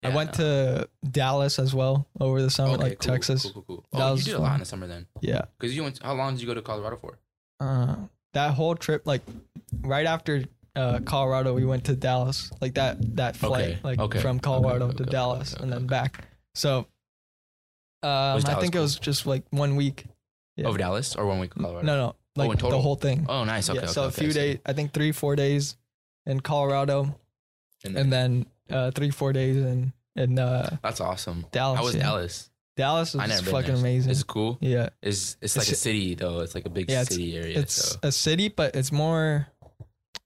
i went no. to dallas as well over the summer Okay, like cool, texas Cool, cool, cool. Oh, you did a lot in the summer then, yeah because you went. How long did you go to Colorado for? uh, that whole trip like right after uh, colorado we went to dallas like that that flight Okay, like okay, from colorado to dallas and then back so um, i think it was just like one week Yeah. Over Dallas or one week in Colorado? no no like in the whole thing Oh, nice. Okay. yeah, okay, so a few days i think three four days in colorado And and then uh, three four days in in uh, that's awesome. dallas How was yeah. Dallas? dallas is fucking there. amazing It's cool. yeah It's it's It's like a city though. It's like a big Yeah, it's- city area. it's so a city but it's more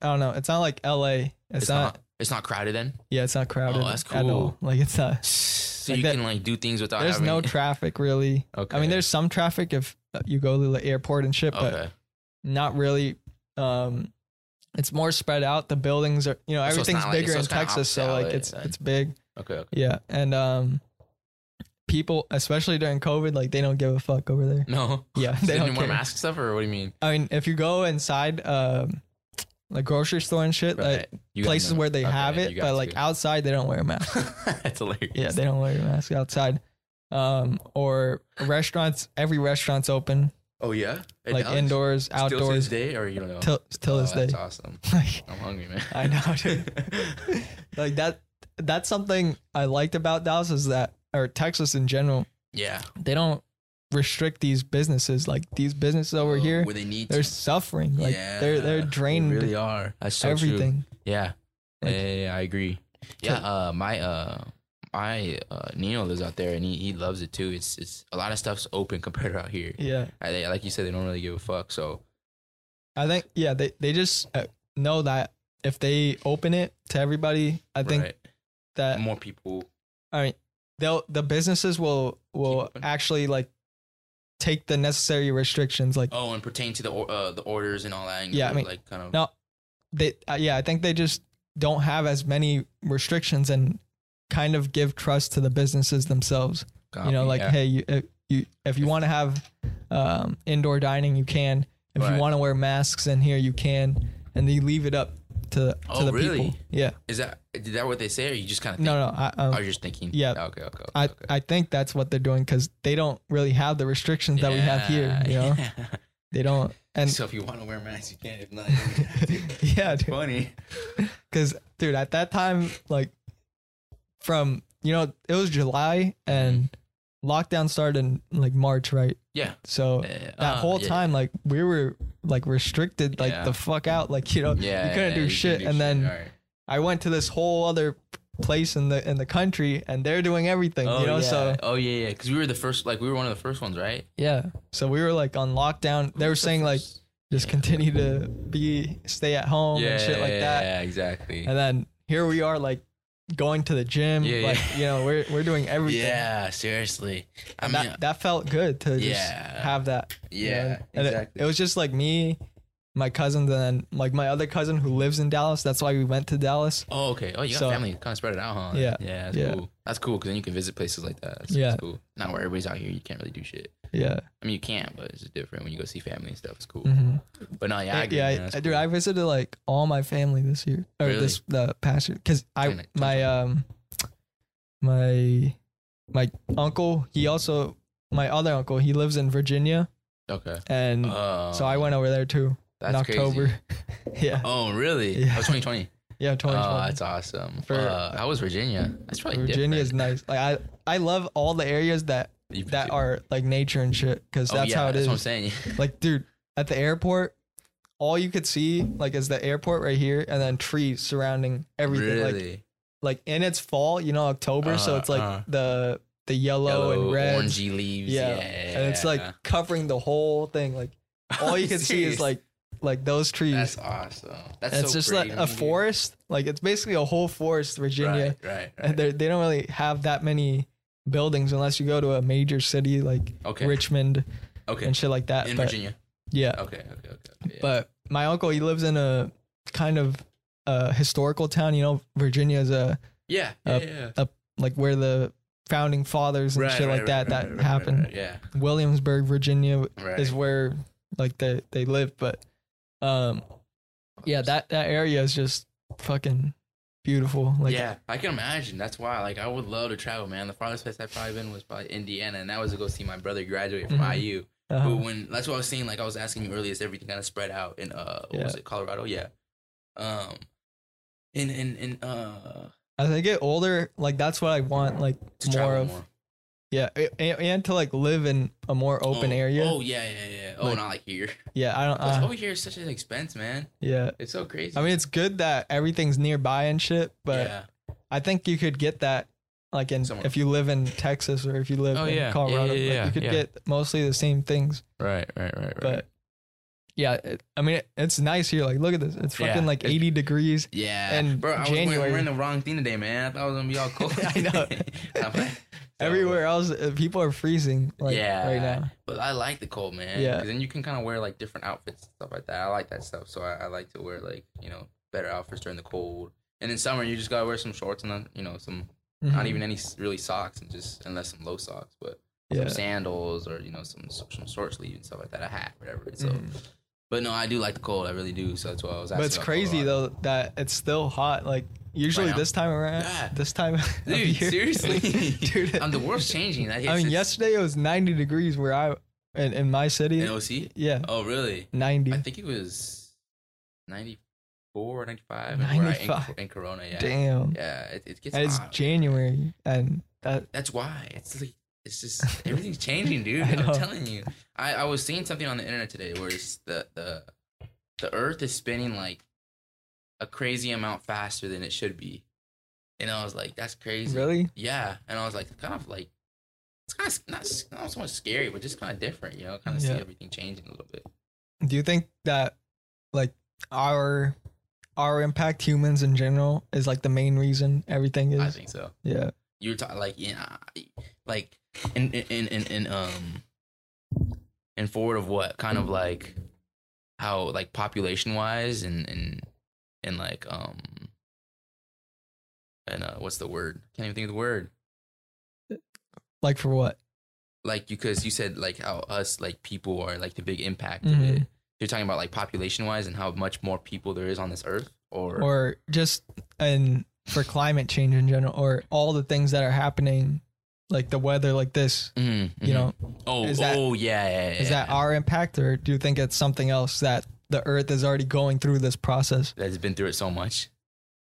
i don't know it's not like la it's, it's not, not it's not crowded then. yeah it's not crowded Oh, that's at all cool. like it's not So Like you that- can like do things without. there's having, no traffic really Okay. i mean there's some traffic if you go to the airport and shit but Okay. not really um it's more spread out the buildings are you know So everything's like- bigger so in texas so like it's then. it's big Okay. Okay. yeah and um people especially during covid like they don't give a fuck over there No. <laughs> yeah they don't wear care. mask stuff or what do you mean? i mean if you go inside um like grocery store and shit like You places where they okay, have it but to. like outside they don't wear a mask <laughs> That's hilarious. yeah they don't wear a mask outside um or restaurants every restaurant's open Oh yeah. It like does? indoors Still to this outdoors day or you don't know? till till oh, this day That's awesome. <laughs> like I'm hungry, man. I know, dude. <laughs> like that that's something I liked about Dallas is that or Texas in general, yeah. they don't restrict these businesses. Like these businesses over Oh, here, where they need they're to. suffering. Like they're they're Yeah, drained They really are. That's so true. everything. Yeah. Like- yeah, yeah, yeah, I agree. Yeah, uh, my uh, my uh, Nino lives out there and he, he loves it too. It's it's a lot of stuff's open <laughs> compared to out here. Yeah. I, they, like you said, they don't really give a fuck. So I think yeah, they they just uh, know that if they open it to everybody, I think right. that more people. I mean they'll the businesses will will actually like take the necessary restrictions. Like Oh, and pertain to the or- uh, the orders and all that. And Yeah, I mean, like kind of. no, they uh, yeah, I think they just don't have as many restrictions and kind of give trust to the businesses themselves. you know, like yeah. hey, you if you if you want to have um, indoor dining, you can. If Right. you want to wear masks in here, you can, and they leave it up to to Oh, the really? people. Yeah. is that is that what they say, or you just kind of? Think No, no. I, um, you just thinking? yeah. Okay. Okay. okay I, okay. I think that's what they're doing because they don't really have the restrictions that we have here. You know, Yeah. <laughs> they don't. And so if you want to wear masks, you can. If not, you don't have to. yeah, dude. funny. <laughs> Because dude, at that time, like from you know, it was July and lockdown started in like March, right? Yeah. So Yeah, that uh, whole yeah. time, like we were like restricted, like Yeah. the fuck out, like you know, Yeah. you couldn't do shit. and then Alright. I went to this whole other place in the in the country, and they're doing everything, Oh you know. yeah. So oh yeah, yeah. Because we were the first. Like we were one of the first ones, right? yeah, so we were like on lockdown. They were saying like just continue to be stay at home and shit like that. Yeah, exactly. And then here we are, like going to the gym. Yeah, like yeah. you know, we're we're doing everything. Yeah, seriously. I And mean, that that felt good to just Yeah. have that. you know? yeah, And it- exactly. it, was just like me, my cousins, and then like my other cousin who lives in Dallas. That's why we went to Dallas. oh, okay. Oh, you got So- family kind of spread it out, huh? Yeah, Yeah, that's yeah. cool. That's cool because then you can visit places like that. That's, Yeah. that's cool. Not where everybody's out here, you can't really do shit. Yeah. I mean, you can't, but it's just different when you go see family and stuff. It's cool. hmm But no, yeah, I agree. yeah, man. I, That's dude. I visited like all my family this year or Really? this the past year because I Kinda- my um my my uncle he also my other uncle he lives in Virginia okay. and Uh, so I went over there too that's in crazy. October. <laughs> yeah, Oh, really? Yeah. <laughs> Oh, 2020. yeah, 2020. Oh, 2020. that's awesome. For- uh, how was Virginia? That's probably Virginia is nice. Like I I love all the areas that That are like nature and shit because Oh, that's yeah, how it that's is. what I'm saying. <laughs> Like, dude, at the airport, all you could see like is the airport right here, and then trees surrounding everything. Like, really? like in its fall, you know, October, so Uh, it's like uh. the the yellow, and red, orangey leaves. Yeah. Yeah. and it's like covering the whole thing. Like <laughs> all you can see is like like those trees. That's awesome. That's and it's so just like a forest. Like it's basically a whole forest, Virginia. Right, right, And right. they they don't really have that many buildings unless you go to a major city like Okay. Richmond okay. and shit like that. In but, Virginia. Yeah. Okay. Okay. Okay. yeah. But my uncle, he lives in a kind of a historical town. You know, Virginia is a yeah. Yeah. uh, yeah. like where the founding fathers and Right, shit right, like that right, that right, happened. Yeah. Williamsburg, Virginia is where like they they live. But um, yeah, that that area is just fucking beautiful. Like yeah, I can imagine. That's why, like, I would love to travel, man. The farthest place I've probably been was probably Indiana, and that was to go see my brother graduate from Mhm. IU. uh-huh. But when that's what I was saying, like I was asking you earlier, is everything kind of spread out in uh, what was it, Colorado? Yeah. Um, in in in uh, as I get older, like that's what I want. Like to more of more. Yeah, and, and to like live in a more open oh, area. Oh yeah, yeah, yeah. Oh, Like- not like here. Yeah, I don't. Uh, over here is such an expense, man. yeah, It's so crazy. I mean it's good that everything's nearby and shit, but yeah. I think you could get that like in Somewhere. if you live in Texas or if you live Oh, in yeah. Yeah, Colorado, yeah, like, you could yeah. get mostly the same things. Right, right, right, right. But yeah, it, I mean it, it's nice here. Like look at this, it's Yeah, fucking like it's- 80 degrees. yeah, and bro, I was wearing, wearing the wrong thing today, man. I thought I was gonna be all <laughs> cold. I know. <laughs> I'm like- so- Everywhere else, uh, people are freezing like yeah, right now. But I like the cold, man. Yeah. then you can kind of wear like different outfits and stuff like that. I like that stuff. So I, I like to wear like you know better outfits during the cold. And in summer, you just gotta wear some shorts and then you know some not Mhm. even any really socks and just unless some low socks, but yeah. some sandals or you know some some short sleeve and stuff like that, a hat, whatever. So, Mhm. But no, I do like the cold. I really do. So that's why I was. Asking But it's crazy though that it's still hot. Like usually Right this time around, Yeah. this time of Dude, seriously, <laughs> <laughs> dude. um, the world's changing. That I mean, yesterday it was 90 degrees where I in, in my city. in OC. Yeah, Oh, really? 90. I think it was 94 or 95. and we're at- in, 95. in Corona, yeah. Damn. Yeah, it, it gets And it's. January, and that That's why. It's like, it's just, everything's changing, dude. <laughs> I'm telling you. I, I was seeing something on the internet today where it's the, the, the earth is spinning like a crazy amount faster than it should be. And I was like, that's crazy. really. Yeah. And I was like, kind of like, it's kind of not, not so much scary, but just kind of different, you know, kind of see everything changing a little bit. Do you think that like our our impact humans in general is like the main reason everything is? I think so. yeah. You're talking like yeah like in in in, in um and forward of what kind of like how like population wise and and and like um and uh what's the word can't even think of the word Like for what? like because you said like how us like people are like the big impact Mhm. of it you're talking about like population wise and how much more people there is on this earth or, Or just and for climate change in general, or all the things that are happening, like the weather, like this. Mhm, You mhm. know, oh is that- oh yeah, yeah, yeah is that our impact, or do you think it's something else that the Earth is already going through this process? that's been through it so much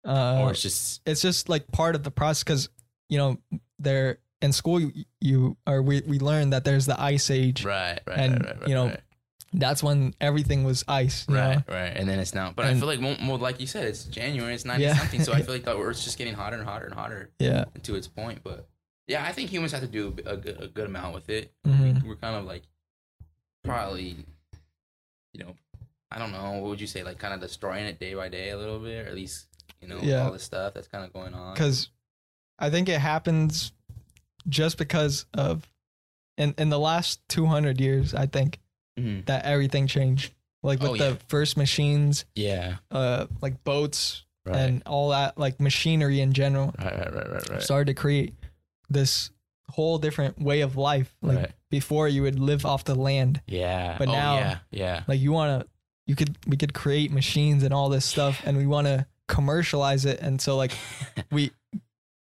Uh, or it's just it's just like part of the process because you know they're in school you, you or we, we learned that there's the ice age right right and, right, right, you know, right. that's when everything was ice you Right, know? right, and then it's now. But I feel like more, more like you said, it's January, it's ninety Yeah. something. So I <laughs> feel like the Earth's just getting hotter and hotter and hotter yeah to its point. But yeah, I think humans have to do a, good- a good amount with it. Mhm. We're kind of like probably, you know, I don't know. What would you say? Like kind of destroying it day by day a little bit, or at least you know Yeah. all the stuff that's kind of going on. because i think it happens just because of in in the last 200 years i think Mhm. that everything changed like with Oh, the first machines yeah, uh like boats right, and all that like machinery in general right, right, right, right, right. started to create this whole different way of life like Right. before you would live off the land. Yeah, but oh, now- yeah, yeah, like you want to you could we could create machines and all this stuff and we want to commercialize it. And so like <laughs> we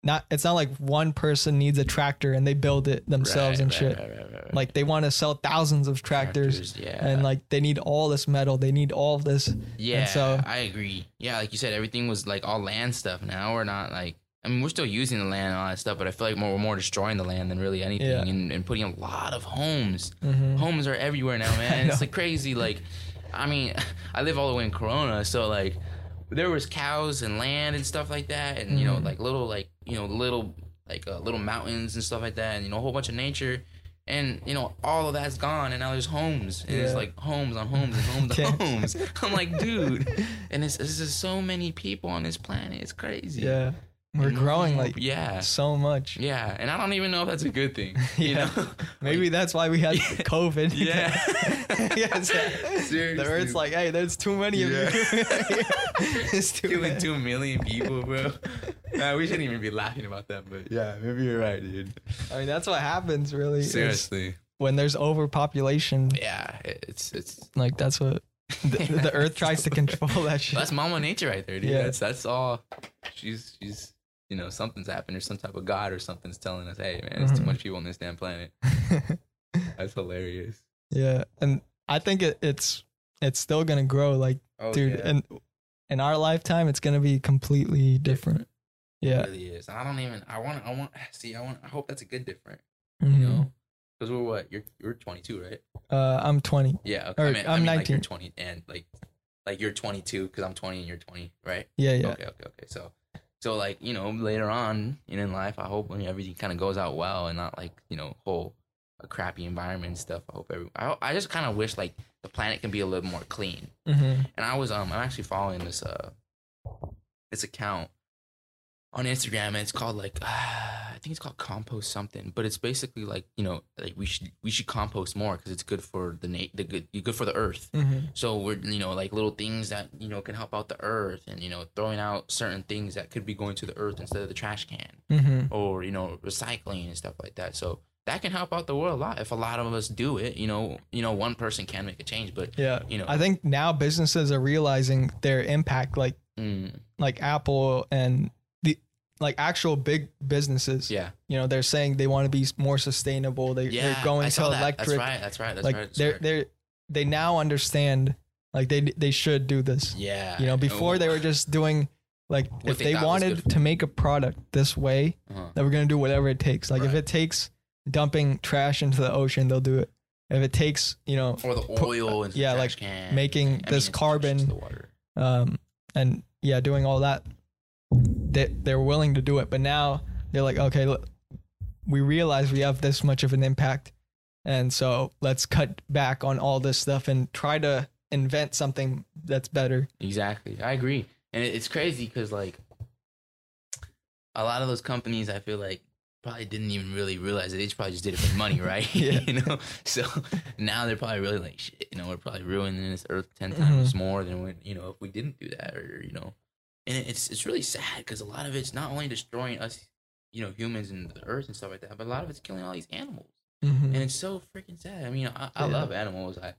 not it's not like one person needs a tractor and they build it themselves Right, and shit. right, like they want to sell thousands of tractors, yeah, and like they need all this metal. They need all of this Yeah, and so- I agree. Yeah, like you said, everything was like all land stuff. Now we're not like. I mean, we're still using the land and all that stuff, but I feel like more, we're more destroying the land than really anything, Yeah. and, and putting a lot of homes. Mhm. Homes are everywhere now, <laughs> man. It's like crazy. Like, I mean, <laughs> I live all the way in Corona, so like, there was cows and land and stuff like that, and you know, Mhm. like little, like you know, little, like uh, little mountains and stuff like that, and you know, a whole bunch of nature. And you know all of that's gone, and now there's homes, and it's like homes on homes and homes <laughs> on homes. I'm like, dude, and it's, it's just so many people on this planet. It's crazy. yeah we're growing like yeah, so much yeah, and I don't even know if that's a good thing. <laughs> You know, <laughs> maybe that's why we had Yeah. covid <laughs> Yeah. yes the Seriously. earth's like hey there's too many of Yeah. you it's too killing many. two million people, bro. Nah, we shouldn't even be laughing about that, but yeah, maybe you're right, dude. i mean that's what happens really Seriously, when there's overpopulation yeah, it's it's like that's what the, the earth tries to control that shit that's Mama Nature right there, dude. Yeah. That's that's all. She's she's you know something's happened or some type of god or something's telling us, hey man, there's too Mhm. much people on this damn planet. <laughs> That's hilarious. Yeah, and I think it, it's it's still gonna grow. Like, Oh, dude, and in our lifetime, it's gonna be completely different. Yeah, It really is. I don't even. I want. I want. <sighs> See. I want. I hope that's a good different. mhm. You know, because we're what? You're you're 22, right? uh, I'm 20. Yeah. Okay. Or, I mean, I I'm mean, Like you're 19. 20 and like, like you're 22 because I'm 20 and you're 20, right? Yeah, yeah, Okay. Okay. Okay. So, so like you know later on in life, I hope when everything kind of goes out well and not like you know whole a crappy environment and stuff. I hope every. I I just kind of wish like the planet can be a little more clean. hmm And I was um I'm actually following this uh this account on Instagram and it's called like <sighs> I think it's called compost something, but it's basically like you know like we should we should compost more because it's good for the na- the good good for the earth. hmm So we're you know like little things that you know can help out the earth and you know throwing out certain things that could be going to the earth instead of the trash can hmm or you know recycling and stuff like that. So that can help out the world a lot if a lot of us do it. You know you know one person can make a change, but Yeah, you know I think now businesses are realizing their impact. Like, mm, like Apple and like actual big businesses. yeah. You know, they're saying they want to be more sustainable. They, Yeah, they're going to saw that. electric. That's right. That's right. That's like right. they're they're they now understand like they they should do this. yeah. You know, before Oh, they were just doing like What if they they wanted to make a product this way, uh-huh. that we're gonna do whatever it takes. Like if it takes dumping trash into the ocean, they'll do it. If it takes, you know, or the oil and yeah, like can. making I this just carbon um and yeah, doing all that, they they're willing to do it. But now they're like, okay, look, we realize we have this much of an impact, and so let's cut back on all this stuff and try to invent something that's better. Exactly. I agree. And it's crazy because like a lot of those companies, I feel like probably didn't even really realize it. They just probably just did it for money, <laughs> right? Yeah. <laughs> you know. So now they're probably really like, shit. You know, we're probably ruining this earth 10 Mm-hmm. times more than we, you know, if we didn't do that, or you know. And it's it's really sad because a lot of it's not only destroying us, you know, humans and the earth and stuff like that, but a lot of it's killing all these animals Mhm. and it's so freaking sad. I mean, I, I Yeah. love animals. I,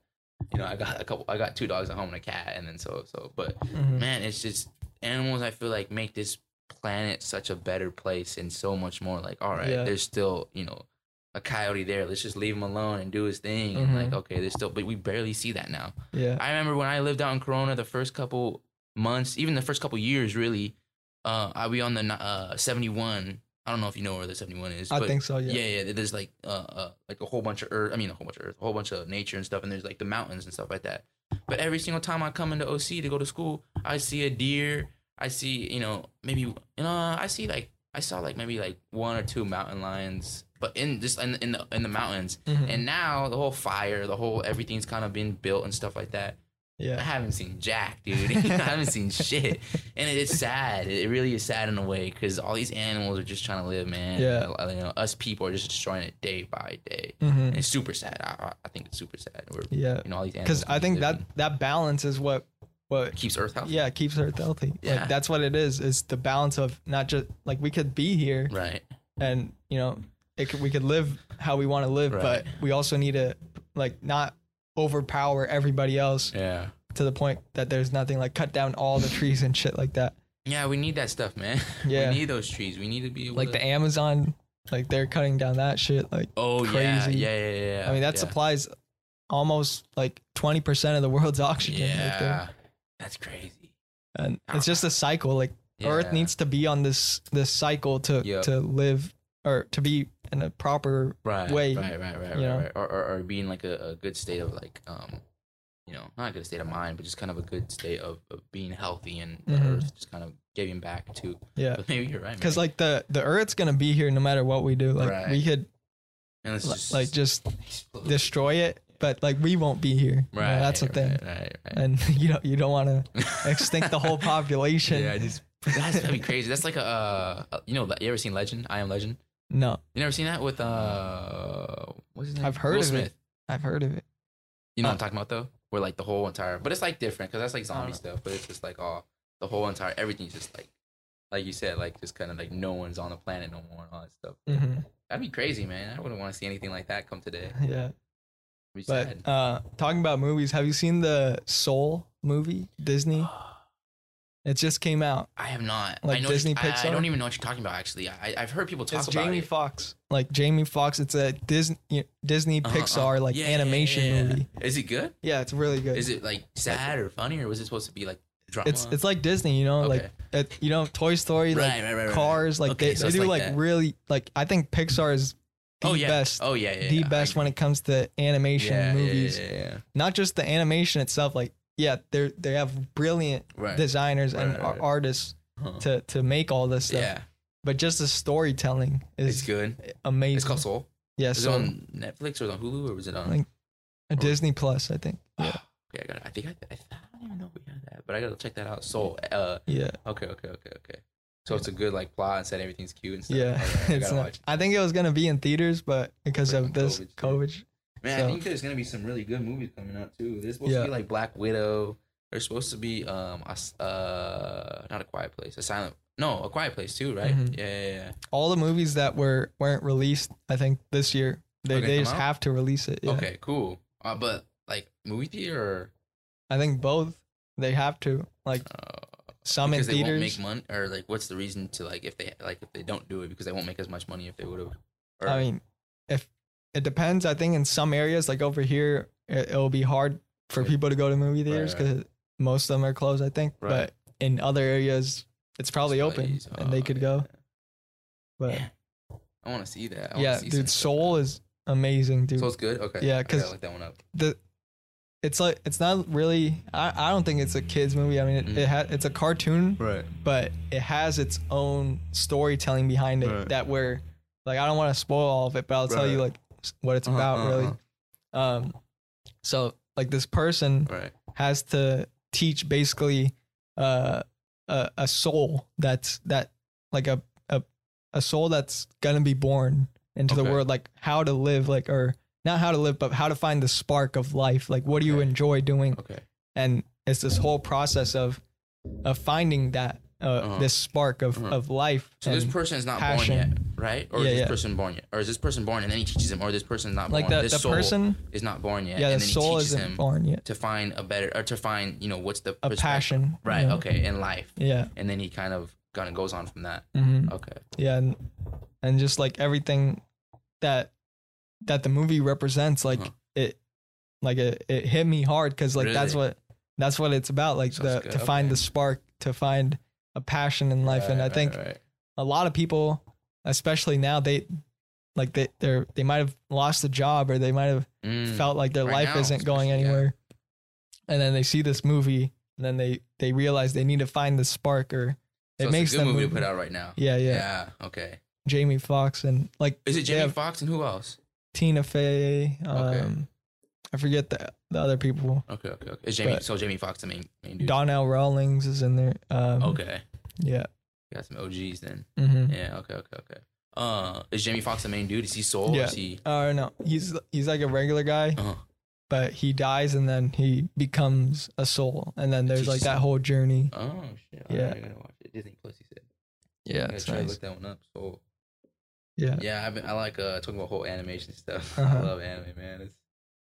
you know, I got a couple. I got two dogs at home and a cat, and then so so. But Mhm. man, it's just animals. I feel like make this planet such a better place, and so much more. Like, all right, Yeah. there's still you know a coyote there. Let's just leave him alone and do his thing. And Mhm. like, okay, there's still, but we barely see that now. Yeah. I remember when I lived out in Corona, the first couple months, even the first couple years, really. Uh, I be on the uh 71. I don't know if you know where the 71 is. I but think so. Yeah. yeah, yeah. There's like uh, uh like a whole bunch of earth. I mean, a whole bunch of earth, a whole bunch of nature and stuff. And there's like the mountains and stuff like that. But every single time I come into OC to go to school, I see a deer. I see, you know, maybe you know, I see like I saw like maybe like one or two mountain lions, but in just in, in the in the mountains. Mhm. And now the whole fire, the whole everything's kind of been built and stuff like that. I haven't seen Jack, dude. <laughs> I haven't seen shit, and it's sad. It really is sad in a way because all these animals are just trying to live, man. Yeah. Uh, you know, us people are just destroying it day by day. Mhm. And it's super sad. I, I- I think it's super sad. We're, Yeah. you know, all these animals. Because I think that that balance is what what keeps Earth healthy. yeah keeps Earth healthy. Yeah. Like that's what it is. Is the balance of not just like we could be here Right. and you know it could, we could live how we want to live, Right. but we also need to like not overpower everybody else Yeah. to the point that there's nothing like cut down all the trees and shit like that. Yeah, we need that stuff, man. <laughs> Yeah. We need those trees. We need to be able Like to, the Amazon, like they're cutting down that shit. Like Oh yeah, crazy. yeah, yeah, yeah. I mean that yeah. supplies almost like twenty percent of the world's <laughs> oxygen. right there. Yeah. That's crazy. and it's just a cycle. Like Earth needs to be on this this cycle to Yep. to live or to be in a proper right, way, right, right, right, right, right. Or, or, or be in like a, a good state of like, um, you know, not a good state of mind, but just kind of a good state of, of being healthy and the Mhm. earth just kind of giving back to. yeah. But <laughs> maybe you're right. Because like the the Earth's gonna be here no matter what we do. Like Right. we could And let's li- just like just explode. destroy it, but like we won't be here. You know, Right, that's the right, thing. Right, right, right. And you <laughs> know you don't want to extinct the whole <laughs> population. yeah, just that's gonna be crazy. That's like a, uh, you know, you ever seen Legend? I Am Legend. No, You never seen that with uh, what's his name? I've heard Will of it. Smith. I've heard of it. You know what Uh, I'm talking about though? Where like the whole entire, but it's like different because that's like zombie stuff. But it's just like all the whole entire everything's just like, like you said, like just kind of like no one's on the planet no more and all that stuff. hmm That'd be crazy, man. I wouldn't want to see anything like that come today. <laughs> Yeah, sad. but uh, talking about movies, have you seen the Soul movie Disney? <gasps> It just came out. I have not. like I know Disney I, I don't even know what you're talking about. Actually, I, I've heard people talk It's about Jamie it. Foxx. Like Jamie Foxx. It's a Disney Disney Uh-huh, Pixar uh, like yeah, animation yeah, yeah. movie. Is it good? Yeah, it's really good. Is it like sad or funny, or was it supposed to be like drama? it's it's like Disney, you know, like Okay. it, you know, Toy Story, like right, right, right, right. Cars, like Okay, they, so they do like like, really like I think Pixar is the oh yeah. best, Oh yeah, yeah. the yeah, best when it comes to animation movies. Yeah, yeah, yeah. Not just the animation itself, like yeah, they they have brilliant Right. designers and Right, right, right. artists Huh. to to make all this stuff. Yeah, But just the storytelling it's is good. amazing. It's called Soul. yeah, Is so it on Netflix or on Hulu or was it on? Like- Disney Plus, I think. Yeah, okay, I got. I think I, I, I don't even know if we had that, but I gotta check that out. Soul. Uh, yeah, okay, okay, okay, okay. So it's a good like plot and said everything's cute and stuff. yeah. Okay, I <laughs> it's not, watch. I think it was gonna be in theaters, but because of this COVID. COVID, Man, so- I think there's gonna be some really good movies coming out too. There's supposed Yeah. to be like Black Widow. There's supposed to be um a, uh not a Quiet Place, a Silent. No, a Quiet Place too, right? Mhm. Yeah, yeah, yeah. all the movies that were weren't released, I think this year they, Okay, they just out? have to release it. Yeah. Okay, cool. Uh, but like movie theater or I think both they have to like uh, some in because they won't theaters. make money, or like what's the reason to like if they like if they don't do it because they won't make as much money if they would have. I mean, if it depends, I think in some areas like over here, it, it'll be hard for people to go to movie theaters right. because most of them are closed. I think, Right. but in other areas, it's probably open and they could go. But Man, I want to see that. I yeah, see dude, some stuff Soul is amazing, that. dude. Soul's good. Okay. Yeah, I gotta 'cause- look that one up. the it's like it's not really. I, I don't think it's a kids movie. I mean, it, Mhm. it ha, it's a cartoon, Right. but it has its own storytelling behind it Right. that where like I don't want to spoil all of it, but I'll tell you like s- what it's Uh-huh, about uh-huh, really. Um, so like this person Right. has to teach basically uh a, a soul that's that like a a a soul that's gonna be born into the world, like how to live, like or not how to live, but how to find the spark of life. Like what do you enjoy doing? Okay. And it's this whole process of of finding that uh, Uh-huh. this spark of Uh-huh. of life. So this person is not passion. born yet, right? Or Yeah, is this yeah. person born yet? Or is this person born and then he teaches him? Or this person not like born? the this the soul person, is not born yet. yeah, and the then he soul teaches isn't him born yet. to find a better, or to find, you know, what's the A passion, Right. yeah. Okay. In life, Yeah. and then he kind of kind of goes on from that. Mm-hmm. Okay. yeah and, and just like everything that that the movie represents like Uh-huh. it like it, it hit me hard because like that's what that's what it's about like So the to find okay. the spark to find a passion in life and i Right, think right, right. a lot of people especially now they like they they're they might have lost a job or they might have Mm. felt like their Right life now, isn't going especially, yeah. anywhere and then they see this movie and then they they realize they need to find the spark or So it it's makes a good them movie move. to put out right now. yeah yeah yeah. Okay. jamie Foxx and like Is it Jamie Foxx and who else? Tina Fey. Um, Okay. I forget the the other people. Okay. Okay. Okay. Is Jamie? But- so Jamie Foxx the main main dude. Donnell Rawlings is in there. Um, Okay. Yeah. Got some OGs then. hmm Yeah. Okay. Okay. Okay. Uh, is Jamie Foxx the main dude? Is he Soul? Or Yeah. is he? Uh, no, he's he's like a regular guy, Uh, but he dies and then he becomes a soul, and then there's like that whole journey. oh shit! Yeah. Alright, I gotta watch it. Disney Plus. He said. Yeah, I gotta it's try to nice. look that one up. So Yeah. yeah, I've been, I like uh talking about whole animation stuff. <laughs> I Uh-huh. love anime, man. It's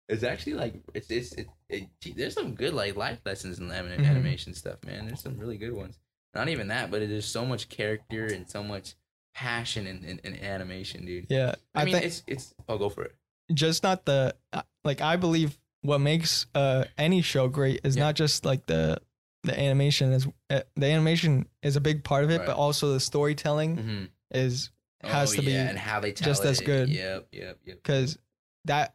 it's actually like it's it's it, it, there's some good like life lessons in anim- Mhm. animation stuff, man. There's some really good ones. Not even that, but there's so much character and so much passion in, in, in animation, dude. Yeah, I, I, mean, it's it's. I'll go for it. just not the uh, like. I believe what makes uh any show great is Yeah. not just like the the animation is uh, the animation is a big part of it, Right. but also the storytelling Mm-hmm. is has oh, to be and how they tell just as good. Yep, yep, yep. because that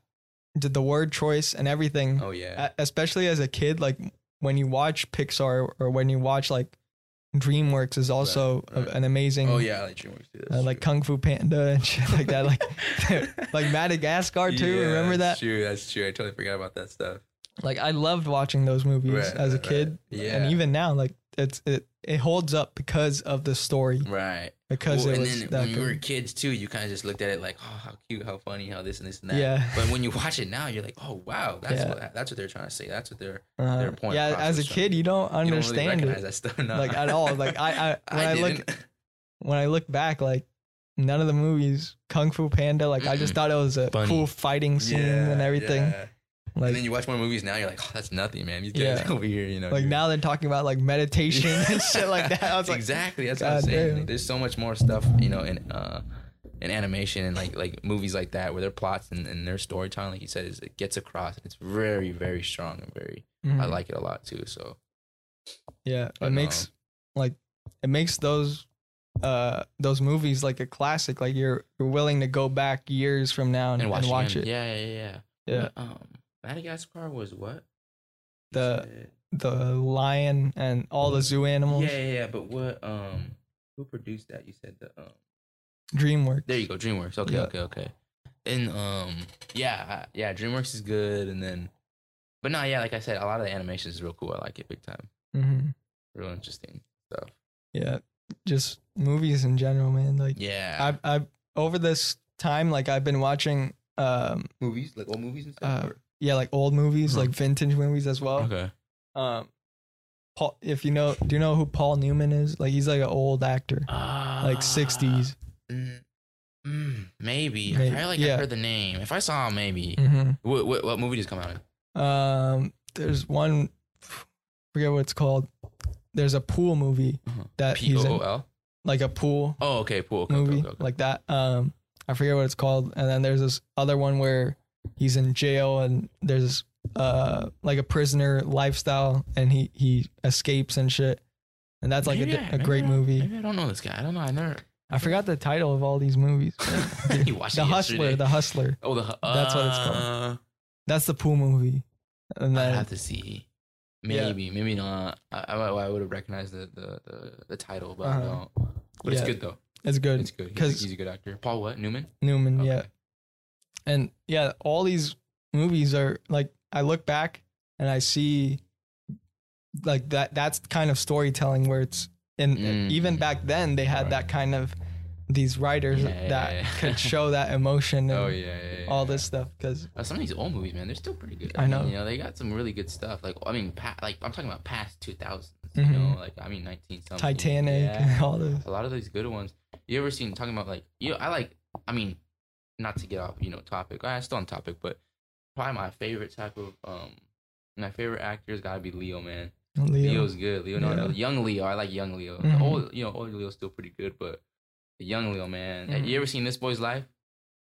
did the word choice and everything Oh yeah. especially as a kid like when you watch pixar or when you watch like dreamworks is also a- right. an amazing oh yeah, I like DreamWorks too. uh, like true. kung fu panda and shit like that like <laughs> <laughs> like madagascar too Yeah, remember that That's true. That's true. I totally forgot about that stuff. like i loved watching those movies Right, as a kid right. Yeah. and even now like it's it, it holds up because of the story Right. because Well, it and was then that when we were kids too, you kind of just looked at it like, oh, how cute, how funny, how this and this and that. Yeah. But when you watch it now, you're like, oh wow, that's Yeah. what that's what they're trying to say. That's what they're. Uh, their point yeah as a kid you don't You don't really understand it that stuff. <laughs> No. like at all like i i <laughs> when i, look <laughs> when I look back, like none of the movies, Kung Fu Panda, like I just thought it was a Funny. cool fighting scene and everything. yeah. Like, and then you watch more movies now, you're like, oh, that's nothing, man. These guys Yeah. over here, you know. like now they're talking about like meditation and <laughs> shit like that. I was like, exactly. That's what I'm saying. Like, there's so much more stuff, you know, in uh, in animation and like like movies like that, where their plots and, and their storytelling, like you said, is it gets across. It's very very strong and very. I mhm. like it a lot too. So yeah, But it makes like it makes those uh those movies like a classic. Like you're you're willing to go back years from now and, and watch, and watch it. Yeah, yeah, yeah. Yeah. Um, Madagascar was what? The- The lion and all the zoo animals. Yeah, yeah, yeah. But what? Um, who produced that? You said the um. DreamWorks. There you go, DreamWorks. Okay, Yeah. okay, okay. And um, yeah, yeah, DreamWorks is good, and then, but no, yeah, like I said, a lot of the animation is real cool. I like it big time. Mm-hmm. Real interesting stuff. Yeah, just movies in general, man. Like Yeah. I I over this time, like I've been watching um movies, like old movies and uh, yeah, like old movies, like vintage movies as well. okay. Um, Paul, if you know, do you know who Paul Newman is? Like he's like an old actor, like sixties. Mm, mm, maybe. May- I feel like yeah. I heard the name. If I saw him, maybe. hmm What, what what movie just come out? in? Um, there's one, forget what it's called. There's a pool movie Uh-huh. that P he's in, like a pool Oh, okay, pool Okay, movie okay, okay. like that. Um, I forget what it's called. And then there's this other one where he's in jail and there's uh like a prisoner lifestyle and he he escapes and shit. And that's like a, Maybe I- a maybe great I- movie. Maybe I don't know this guy. I don't know. I never. I forgot the title of all these movies. <laughs> <laughs> you watched the Hustler, the Hustler. Oh, the hu- That's what it's called. uh, That's the pool movie. And I have to see. Yeah. Maybe, maybe not. I, I, I would have recognized the, the, the, the title, but I Uh-huh. don't. But it's good though. it's good. It's good. He's, 'Cause- he's a good actor. Paul what? Newman? Newman, yeah. And yeah, all these movies are like I look back and I see like that that's kind of storytelling where it's and Mm. even back then they had Right. that kind of these writers Yeah, that yeah, yeah. could show <laughs> that emotion and Oh yeah, all this stuff because Uh, some of these old movies, man, they're still pretty good. I know. You know, they got some really good stuff. Like, I mean, pa- like I'm talking about past 2000s. Mhm. You know, like I mean, 19 something. Titanic all those. A lot of these good ones. You ever seen talking about like you know, I like. I mean, not to get off you know topic. I still on topic, but probably my favorite type of um, my favorite actor's got to be Leo, man. Leo. Leo's good. Leonardo, Yeah. young Leo. I like young Leo. Mhm. The old, you know, old Leo's still pretty good, but the young Leo, man. Mhm. You ever seen This Boy's Life?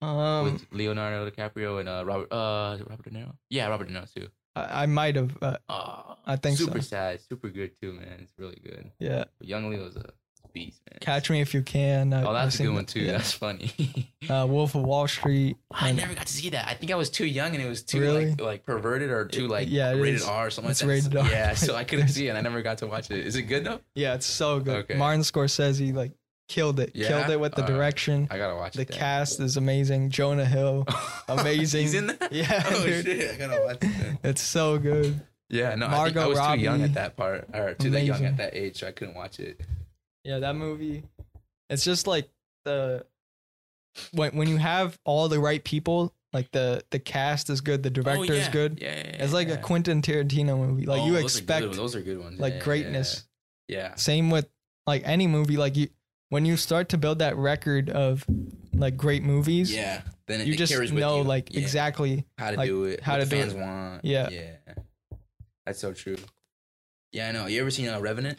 Um, with Leonardo DiCaprio and uh Robert uh is it Robert De Niro. Yeah, Robert De Niro too. I, I might have. Uh, Uh, I think super so. sad, super good too, man. It's really good. yeah. But Young Leo's a beast, man. Catch Me If You Can. I, Oh, that's a good one too. yeah. That's funny. <laughs> Uh, Wolf of Wall Street. I never got to see that. I think I was too young and it was too Really? like like perverted or too like Yeah, rated is. R or something It's like that. rated R. Yeah, so I couldn't <laughs> see it. and I never got to watch it. Is it good though? Yeah, it's so good. Okay. Martin Scorsese like killed it. Yeah? Killed it with the Alright. direction. I gotta watch The it. then. cast is amazing. Jonah Hill. <laughs> amazing. He's in that. Yeah, Oh dude. shit! I gotta watch it. It's so good. Yeah, no, I, think I Margot was too young at that part, or too that young at that age, so I couldn't watch it. Yeah, that movie. It's just like the when when you have all the right people, like the the cast is good, the director is Oh, yeah. good. Yeah, yeah, yeah, It's like yeah. a Quentin Tarantino movie. Like Oh, you expect those are good ones. like greatness. Yeah. Same with like any movie. Like you, when you start to build that record of like great movies, Yeah. Then it, you it just carries with know you. like exactly. how to like, do it, how to do fans it. want. Yeah. Yeah. That's so true. Yeah, I know. You ever seen uh, Revenant?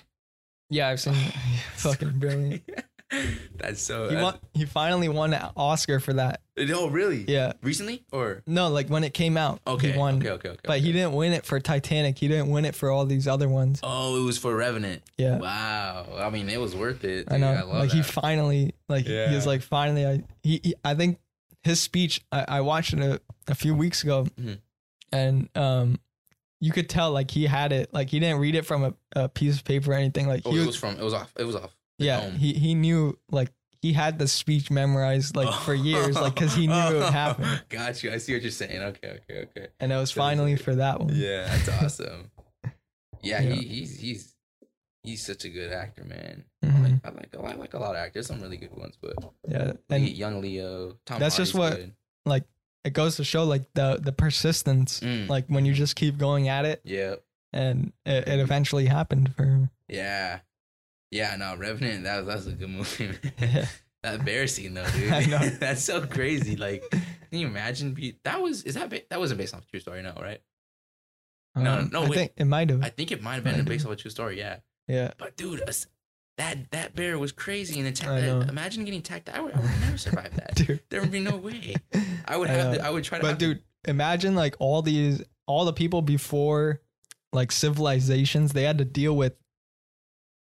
Yeah, I've seen. <sighs> fucking brilliant. <laughs> That's so. He won. He finally won an Oscar for that. Oh, really? Yeah. Recently or? No, like when it came out. Okay. He won. Okay. Okay. Okay. But he didn't win it for Titanic. He didn't win it for all these other ones. Oh, it was for Revenant. Yeah. Wow. I mean, it was worth it. I know. I like he finally, like he was like finally. I he, he I think his speech. I, I watched it a, a few weeks ago, Mhm. and um, you could tell like he had it. Like he didn't read it from a, a piece of paper or anything. Like Oh, he it was, was from. It was off. It was off. yeah. He he knew like he had the speech memorized like for years, like because he knew it would happen, <laughs> Got you. I see what you're saying. Okay. Okay. Okay. and it was So finally for that one. <laughs> Yeah, that's awesome. Yeah, <laughs> Yeah. He, he's he's he's such a good actor, man. Mhm. I like I like, I like a lot of actors. Some really good ones, but Yeah, and young Leo, Tom That's just what- good. like it goes to show like the the persistence. Mm. Like when you just keep going at it, Yeah, and it, it eventually happened for him. yeah, yeah. No, Revenant. That was that was a good <laughs> movie. Man. Yeah. that bear scene though, <laughs> dude. I know. <laughs> that's so crazy. Like, can you imagine? Be that was is that ba- that wasn't based off a true story, no, right? No, Um, no, I wait. think it might have. I think it might have been based off a true story. Yeah. Yeah, But dude, that that bear was crazy and attacked. Imagine getting attacked. I would, I would never survive that. <laughs> dude. There would be no way. I would I have. To, I would try to. But have to- dude, imagine like all these, all the people before, like civilizations, they had to deal with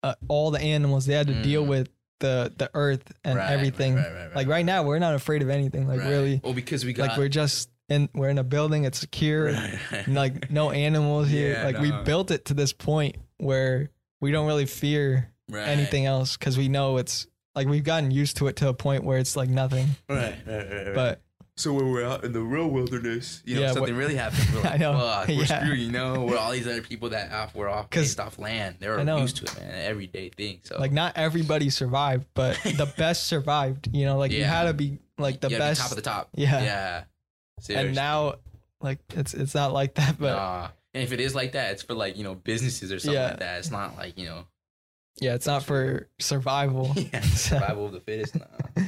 uh, all the animals. They had to deal Mm. with the the earth and Right, everything. right, right, right, like right now, we're not afraid of anything. Like really, Well, because we got like we're just in we're in a building. It's secure. right, right. and, like no <laughs> animals here. Yeah, like we built it to this point where we don't really fear Right. anything else because we know it's like we've gotten used to it to a point where it's like nothing. Right, right, right, right. But so when we're out in the real wilderness, you know, Yeah, what- something really happens. <laughs> We're like, I know. fuck, we're <laughs> Yeah. screwed. You know, we're all these other people that off, we're off 'Cause- based off land. They're I used to it, man. Everyday thing. So like not everybody survived, but <laughs> the best survived. You know, like you had to be like the you gotta be best. top of the top. Yeah. Yeah. Seriously. and now, like it's it's not like that. But Nah. And if it is like that, it's for like you know businesses or something Yeah. like that. It's not like you know yeah, it's not for survival. <laughs> yeah, <laughs> survival of the fittest. Nah. <laughs>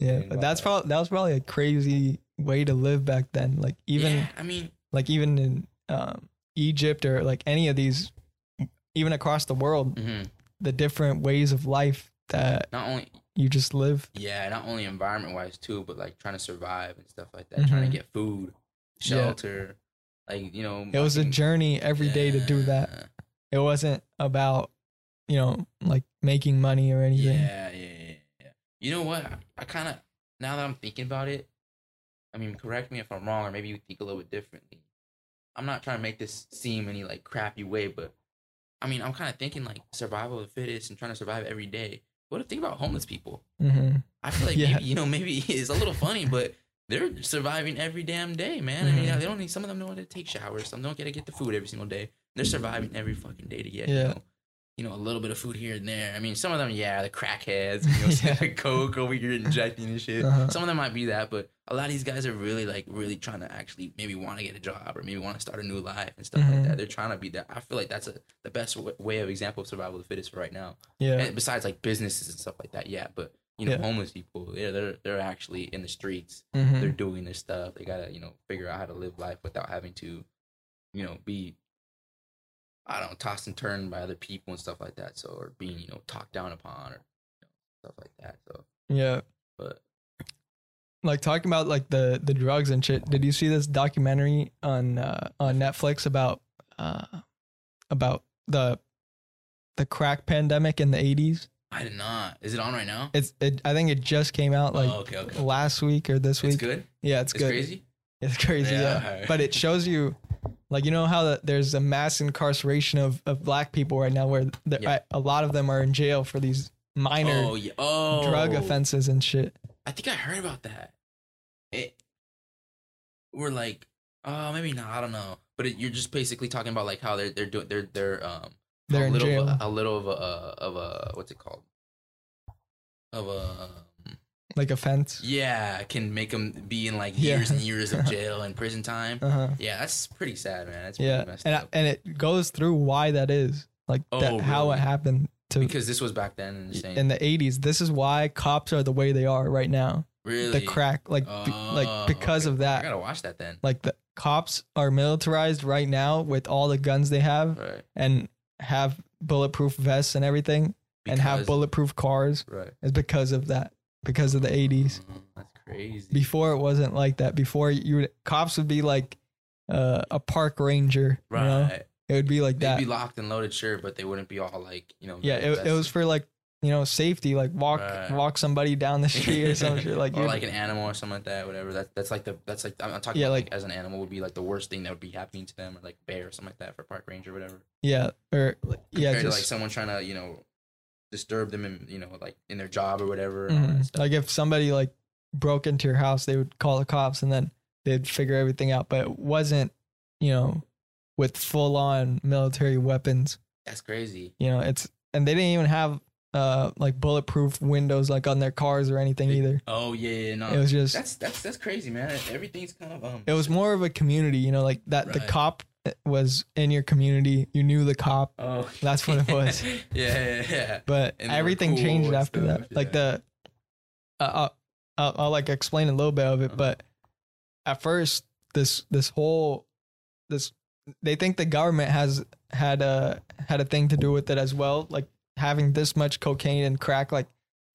Yeah, but that's that. probably that was probably a crazy way to live back then. Like even yeah, I mean, like even in um, Egypt or like any of these, even across the world, mhm. the different ways of life that not only you just live. yeah, not only environment wise too, but like trying to survive and stuff like that. Trying Mhm. to get food, Yeah. shelter, like you know. It was a journey every day to do that. It wasn't about you know like making money or anything. Yeah, yeah, yeah, yeah. You know what? I, I kind of now that I'm thinking about it, I mean, correct me if I'm wrong, or maybe you think a little bit differently. I'm not trying to make this seem any like crappy way, but I mean, I'm kind of thinking like survival of the fittest and trying to survive every day. What if think about homeless people? hmm I feel like <laughs> Yeah. maybe, you know maybe <laughs> it's a little funny, but they're surviving every damn day, man. I mean, Mhm. they don't need some of them don't how to take showers. Some don't get to get the food every single day. They're surviving every fucking day to get. You Yeah. know, you know, a little bit of food here and there. I mean, some of them, yeah, the crackheads, you <laughs> know, Yeah. coke over here injecting and shit. Uh-huh. Some of them might be that, but a lot of these guys are really like really trying to actually maybe want to get a job or maybe want to start a new life and stuff Mhm. like that. They're trying to be that. I feel like that's a the best w- way of example of survival of the fittest right now. Yeah. And besides like businesses and stuff like that, yeah. But you know, Yeah. homeless people, yeah, they're they're actually in the streets. Mhm. They're doing this stuff. They gotta you know figure out how to live life without having to, you know, be. I don't know, tossed and turned by other people and stuff like that. So, or being, you know, talked down upon or you know, stuff like that. So, Yeah. but Like talking about like the the drugs and shit. Did you see this documentary on uh, on Netflix about uh about the the crack pandemic in the 80s? I did not. Is it on right now? It's it I think it just came out like oh, okay, okay. last week or this week. It's good. Yeah, it's, It's, good. crazy. It's <laughs> crazy, Yeah, yeah. But it shows you, like you know how the, there's a mass incarceration of, of black people right now, where Yeah. a lot of them are in jail for these minor Oh yeah. Oh, drug offenses and shit. I think I heard about that. It. We're like, oh, maybe not. I don't know. But it, you're just basically talking about like how they're they're doing they're they're um They're a in little jail. Of a, a little of a of a what's it called of a like offense. yeah can make them be in like Yeah. years and years of <laughs> jail and prison time. Uh huh. Yeah, that's pretty sad, man. That's Yeah, messed and I, and it goes through why that is, like that, Oh, how it happened to because this was back then and the in the 80s. This is why cops are the way they are right now. really, The crack, like be, Oh, like because okay. of that. I gotta watch that then. like the cops are militarized right now with all the guns they have Right. and have bulletproof vests and everything and have bulletproof cars Right. is because of that because of the 80s Oh, that's crazy. before it wasn't like that before you would cops would be like uh, a park ranger you right. know it would be like They'd that be locked and loaded, sure, but they wouldn't be all like, you know. yeah it, it was for like you know safety like walk Right. walk somebody down the street or some <laughs> shit like or like an animal or something like that, whatever. That's that's like the that's like I'm, I'm talking Yeah, about like- like, as an animal would be like the worst thing that would be happening to them, or like bear or something like that for park ranger, or whatever. yeah or yeah Compared to like someone trying to you know disturb them in you know like in their job or whatever. Mhm. like if somebody like broke into your house they would call the cops and then they'd figure everything out but it wasn't you know with full on military weapons that's crazy. You know, it's and they didn't even have uh like bulletproof windows like on their cars or anything either. Oh yeah, yeah, no. It was just that's that's that's crazy, man. Everything's kind of um. it was more of a community, you know, like that the cop was in your community. You knew the cop, Oh, That's what it <laughs> was. yeah, yeah, yeah. but And everything cool changed after stuff, that. Like yeah. the uh, I'll, I'll, I'll like explain a little bit of it, Uh-huh. but at first this this whole this they think the government has had a had a thing to do with it as well, like having this much cocaine and crack like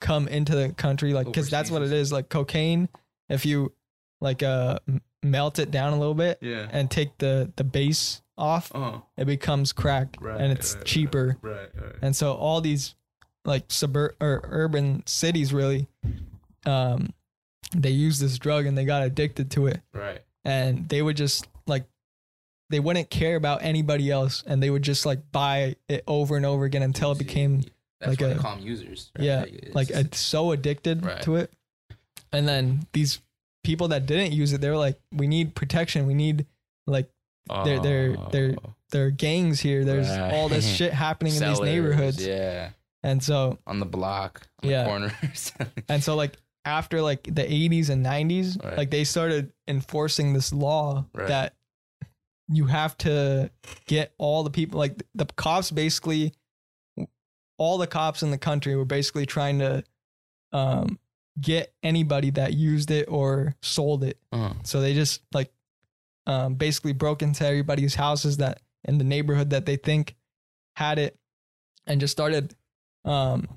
come into the country, like because that's what it is, Like cocaine, if you like uh melt it down a little bit Yeah. and take the the base off, Oh. it becomes crack Right. and it's right, cheaper. Right. Right. And so all these like suburb or urban cities really um they use this drug and they got addicted to it right. and they would just like they wouldn't care about anybody else and they would just like buy it over and over again until it became That's like a- them users. right? yeah like uh, so addicted to it and then these people that didn't use it they were like we need protection we need like they're- they're- they're- Oh, there are gangs here there's all this shit happening in these <laughs> sellers, neighborhoods Yeah. and so On the block. On Yeah. The corners. <laughs> And so like after like the 80s and 90s, Right. like they started enforcing this law Right. that you have to get all the people like the cops basically all the cops in the country were basically trying to um get anybody that used it or sold it. uh-huh. So they just like um basically broke into everybody's houses that in the neighborhood that they think had it and just started um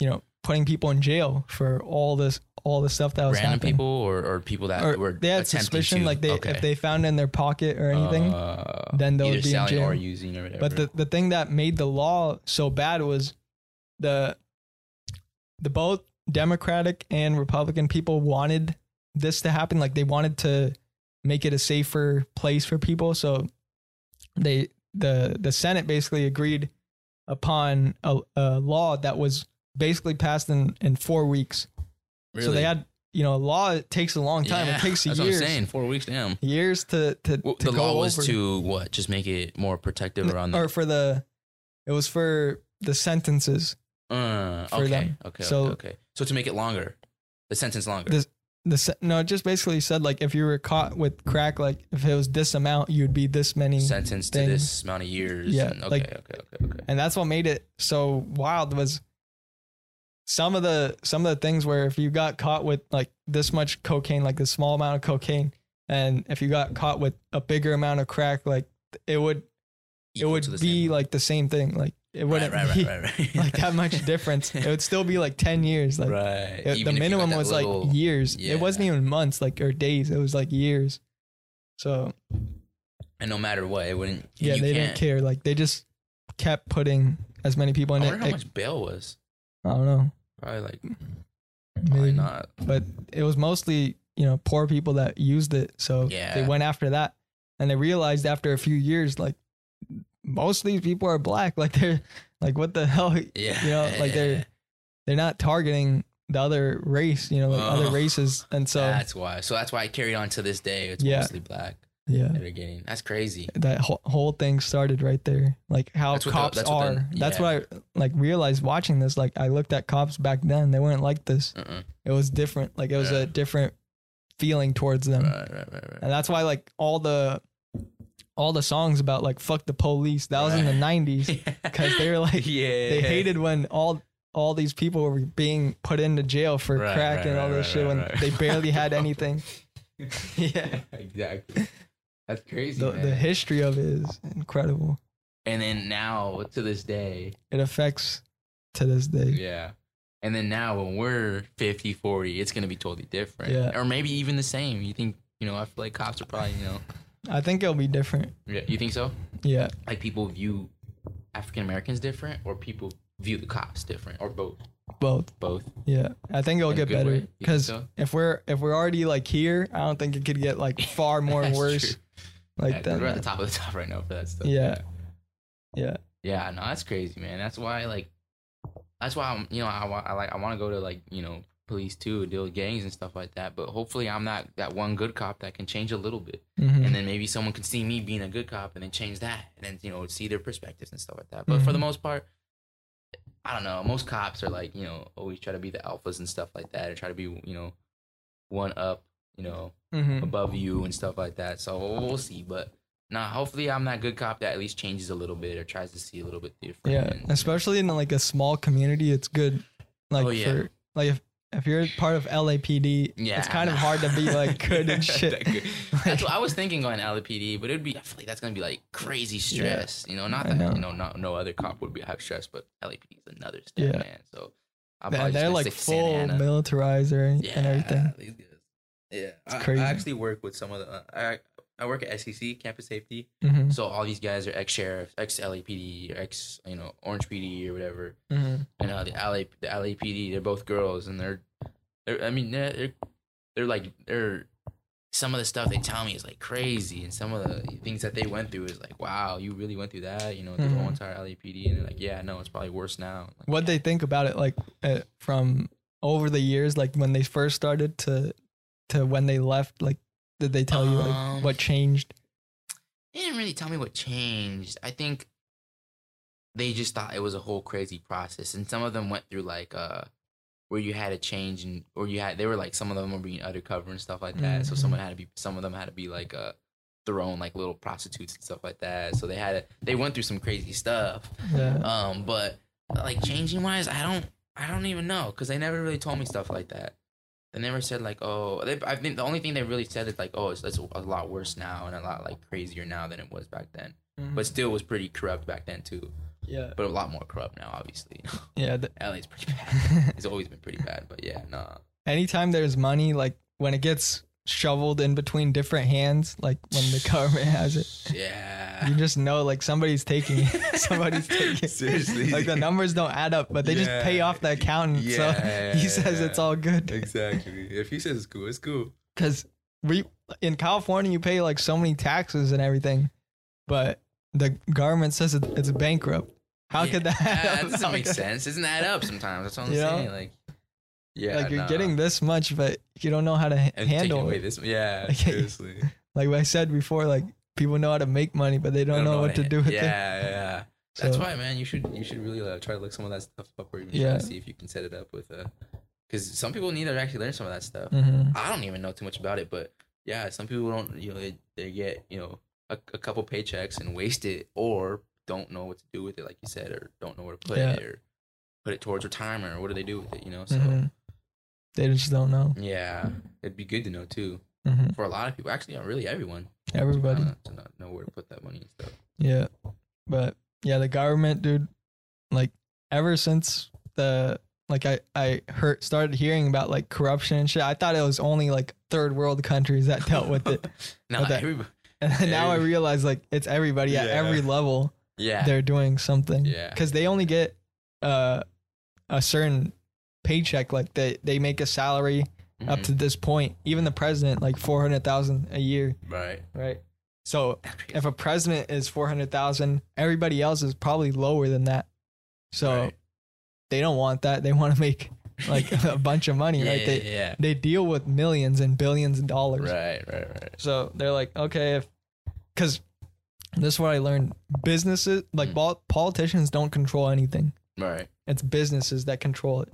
you know putting people in jail for all this all the stuff that was Random happening. people or, or people that or were they had suspicion to- like they okay. if they found it in their pocket or anything Uh, then they would be in jail. or using or whatever. but the, the thing that made the law so bad was the the both democratic and republican people wanted this to happen like they wanted to make it a safer place for people so they the the senate basically agreed upon a, a law that was basically passed in in four weeks Really? so they had you know a law it takes a long time Yeah, it takes that's years what I'm saying. Four weeks, damn. years to to, Well, to the law was over. to what? Just make it more protective around the or for the it was for the sentences. Uh, For okay, them. okay, So- okay, okay. So to make it longer, the sentence longer. This- The no, it just basically said like if you were caught with crack, like if it was this amount, you'd be this many. sentence to this amount of years. Yeah, and- okay, like- okay, okay, okay. and that's what made it so wild was some of the some of the things where if you got caught with like this much cocaine like this small amount of cocaine and if you got caught with a bigger amount of crack like it would it would be like the same thing like it wouldn't right, be right, right, right. <laughs> like that much <laughs> difference it would still be like 10 years like right. it- the if you got minimum was little- like years yeah. it wasn't even months like or days it was like years so and no matter what, it wouldn't. yeah they can't. didn't care like they just kept putting as many people in I wonder it how much bail was. i don't know Probably like probably Maybe. not. but it was mostly you know poor people that used it so they went after that and they realized after a few years like most of these people are black <laughs> like they're like what the hell Yeah, you know like they're they're not targeting the other race you know like other Oh. races and so that's why. So that's why I carried on to this day. It's Yeah. mostly black yeah that are getting. That's crazy. that whole, whole thing started right there like how That's what the- cops that's what are the- that's yeah. what i like realized watching this like i looked at cops back then they weren't like this Uh-uh. it was different like it was Yeah. a different feeling towards them Right, right, right, right. and that's why like all the all the songs about like fuck the police that was in the 90s because <laughs> they were like yeah, they hated when all all these people were being put into jail for Right, crack right, and all right, this right, shit right, when right. they barely had <laughs> anything <laughs> yeah exactly. That's crazy, the, man. the history of it is incredible and then now to this day, it affects to this day yeah. And then now when we're 50, 40, it's gonna be totally different. Yeah. Or maybe even the same. You think you know? I feel like cops are probably you know. I think it'll be different Yeah. You think so? yeah Like people view African Americans different, or people view the cops different, or both. both Both. yeah i think it'll In get better way? You think because so? if we're if we're already like here i don't think it could get like far <laughs> more worse true. like Yeah, that we're at the top of the <laughs> top right now for that stuff. Yeah. yeah Yeah, no, that's crazy, man. That's why, like, that's why I'm, you know, I, I like, I want to go to like, you know, police too, deal with gangs and stuff like that. But hopefully, I'm not that one good cop that can change a little bit, Mhm. and then maybe someone can see me being a good cop and then change that, and then you know, see their perspectives and stuff like that. But for the Mhm. most part, I don't know. Most cops are like, you know, always try to be the alphas and stuff like that, or try to be, you know, one up, you know, Mhm. above you and stuff like that. So we'll see. But nah, hopefully I'm that good cop that at least changes a little bit or tries to see a little bit different. Yeah, and- especially in like a small community, it's good. Like Oh, yeah. for like if if you're part of LAPD, yeah, it's kind of hard to be like <laughs> good and shit. Good. <laughs> That's what I was thinking going LAPD, but it'd be I feel like that's gonna be like crazy stress. You know, not that know. you know, not no other cop would be have stress, but LAPD is another step, Yeah. man. So I'm they're, they're like full Ana. militarized or, yeah, and everything. Yeah, It's I, crazy. I actually work with some of the. Uh, I I work at SEC Campus Safety, hmm So all these guys are ex sheriff, ex LAPD, ex you know Orange PD or whatever. hmm And uh, the LA the LAPD, they're both girls, and they're, they're I mean they're, they're they're like they're some of the stuff they tell me is like crazy, and some of the things that they went through is like wow, you really went through that, you know, the whole Mhm. entire LAPD, and they're like yeah, no, it's probably worse now. Like, What they think about it, like uh, from over the years, like when they first started to to when they left, like did they tell you like Um, what changed? They didn't really tell me what changed. I think they just thought it was a whole crazy process, and some of them went through like uh, where you had to change and or you had they were like some of them were being undercover and stuff like that. So Mhm. someone had to be some of them had to be like uh thrown like little prostitutes and stuff like that. So they had to, they went through some crazy stuff. Yeah, Um, but like changing wise, I don't I don't even know because they never really told me stuff like that. They never said like, oh, they, I think the only thing they really said is like, oh, it's, it's a lot worse now and a lot like crazier now than it was back then. Mhm. But still was pretty corrupt back then too. yeah, But a lot more corrupt now, obviously. <laughs> yeah. The, LA's pretty bad. <laughs> It's always been pretty bad, but yeah, nah. anytime there's money, like when it gets shoveled in between different hands, like when the government has it, Yeah. you just know like somebody's taking it. <laughs> somebody's <laughs> taking it. Seriously. Like the numbers don't add up, but they just pay off the accountant. <laughs> Yeah, so he says it's all good. Exactly. If he says it's cool, it's cool. Because we in California you pay like so many taxes and everything, but the government says it, it's bankrupt. How Yeah, could that? That doesn't make sense. Doesn't add up sometimes. That's what I'm You know? saying. Like, yeah, like you're nah. getting this much, but you don't know how to and handle away it. this. Yeah, <laughs> Like, seriously. <laughs> Like I said before, like people know how to make money, but they don't, know, what to do with yeah, it. Yeah, yeah. That's why, man. You should you should really uh, try to look some of that stuff up, or even Yeah. try to see if you can set it up with uh, because some people need to actually learn some of that stuff. Mhm. I don't even know too much about it, but yeah, some people don't. You know, they, they get you know a, a couple paychecks and waste it, or don't know what to do with it, like you said, or don't know where to put Yeah. it, or put it towards retirement, or what do they do with it? You know, so Mhm. They just don't know. yeah, it'd be good to know too hmm for a lot of people. Actually, yeah, really everyone. Everybody. uh, to not know where to put that money and stuff. Yeah. But yeah, the government, dude, like ever since the like I I heard started hearing about like corruption and shit, I thought it was only like third world countries that dealt with it. <laughs> now that- everybody, <laughs> And now I realize like it's everybody at every level yeah, they're doing something. Yeah. Cuz they only get uh a certain paycheck like they they make a salary up Mhm. to this point. Even the president like 400,000 a year, right. right? So if a president is 400,000, everybody else is probably lower than that. So Right. they don't want that. They want to make like <laughs> a bunch of money, yeah, right? They yeah, they deal with millions and billions of dollars. right, right, right. So they're like, okay, if cuz this is what I learned. Businesses, like Mm. politicians don't control anything. Right. It's businesses that control it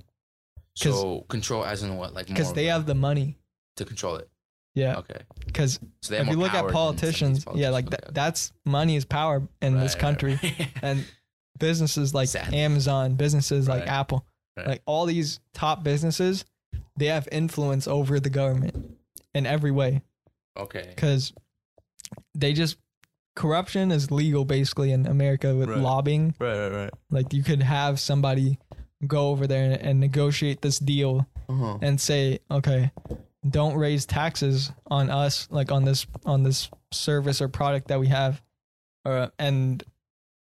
So control as in what? Like cuz they have the money. to control it. Yeah, Okay. cuz So if you look at than some of these politicians, yeah, like politicians. that, that's money is power in Right, this country. right. and businesses like Sadly. Amazon, businesses like Apple, Right. like all these top businesses, they have influence over the government in every way okay. because they just corruption is legal basically in America with Right. lobbying. Right, right, right. Like you could have somebody go over there and, and negotiate this deal Uh-huh. and say, okay, don't raise taxes on us, like on this on this service or product that we have, or and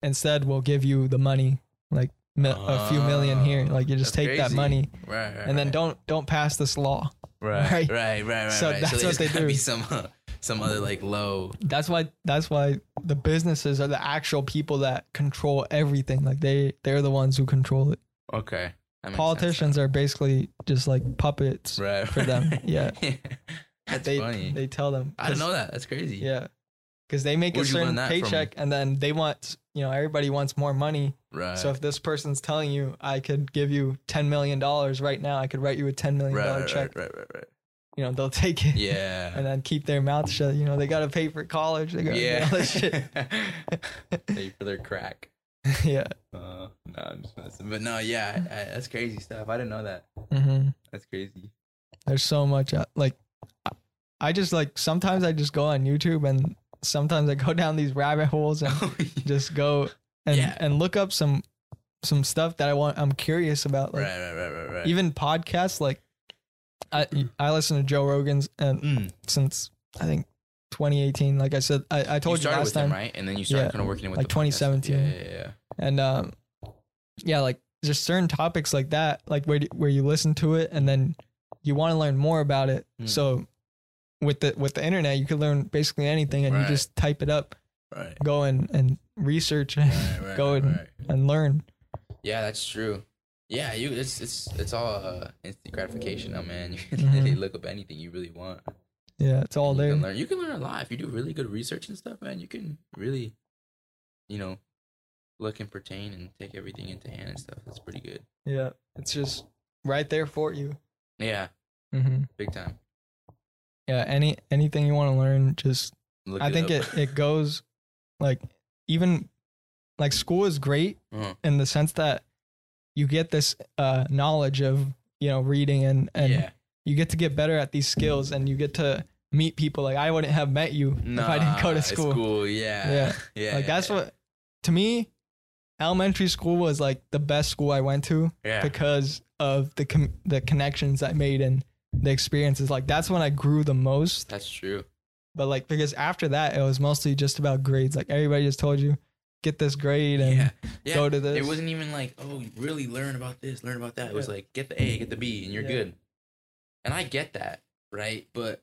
instead we'll give you the money, like mi- a few million here. Like you just take that money Right, right. and then right. don't don't pass this law. Right, <laughs> right? right, right. So that's there's what they do. Be some, uh, some other like low. That's why that's why the businesses are the actual people that control everything. Like they they're the ones who control it. Okay. Politicians are basically just like puppets. right for them, <laughs> <laughs> yeah. That's they funny. they tell them. I didn't know that. That's crazy. Yeah. Because they make Where'd a certain that from? paycheck and then they want, you know, everybody wants more money. Right. So if this person's telling you, I could give you $10 million right now, I could write you a $10 million right, right, check, right, right, right, you know, they'll <laughs> take it. Yeah. and then keep their mouth shut. You know, they got to pay for college. They got to yeah. all this shit. Pay for their crack. <laughs> yeah. Uh, no, I'm just messing. But no, yeah, I, that's crazy stuff. I didn't know that. hmm That's crazy. There's so much. uh, Like, I- I just like, sometimes I just go on YouTube and sometimes I go <laughs> down these rabbit holes and <laughs> just go and, Yeah. and look up some some stuff that I want I'm curious about like right, right, right, right, right. even podcasts like I I listen to Joe Rogan's and Mm. since I think 2018 like I said I, I told you, started last with time right? And then you started Yeah, kind of working with like the 2017. Yeah, yeah, yeah. and um yeah like there's certain topics like that like where where you listen to it and then you want to learn more about it Mm. so with the with the internet you can learn basically anything and Right. you just type it up Right. go and and research Right, <laughs> right, go and, and learn Yeah, that's true. Yeah, you it's it's it's all uh, instant gratification now, man. <laughs> You can Mhm. literally look up anything you really want. Yeah it's all And there You can learn. You can learn a lot if you do really good research and stuff, man. You can really, you know, look and pertain and take everything into hand and stuff. That's pretty good. yeah it's just right there for you Yeah, Mm-hmm. big time. yeah any anything you want to learn just Look i think up. it it <laughs> goes like even like school is great Uh-huh. in the sense that you get this uh knowledge of you know reading and and yeah. you get to get better at these skills and you get to meet people like i wouldn't have met you if i didn't go to school School, yeah, Yeah. yeah. like yeah, that's yeah. what to me elementary school was like the best school i went to Yeah, because of the com- the connections i made and the experiences like that's when i grew the most that's true. but like because after that it was mostly just about grades like everybody just told you get this grade and yeah, yeah. go to this It wasn't even like, oh, really learn about this, learn about that. It was like, get the A, get the B, and you're Yeah. good. And I get that, right? But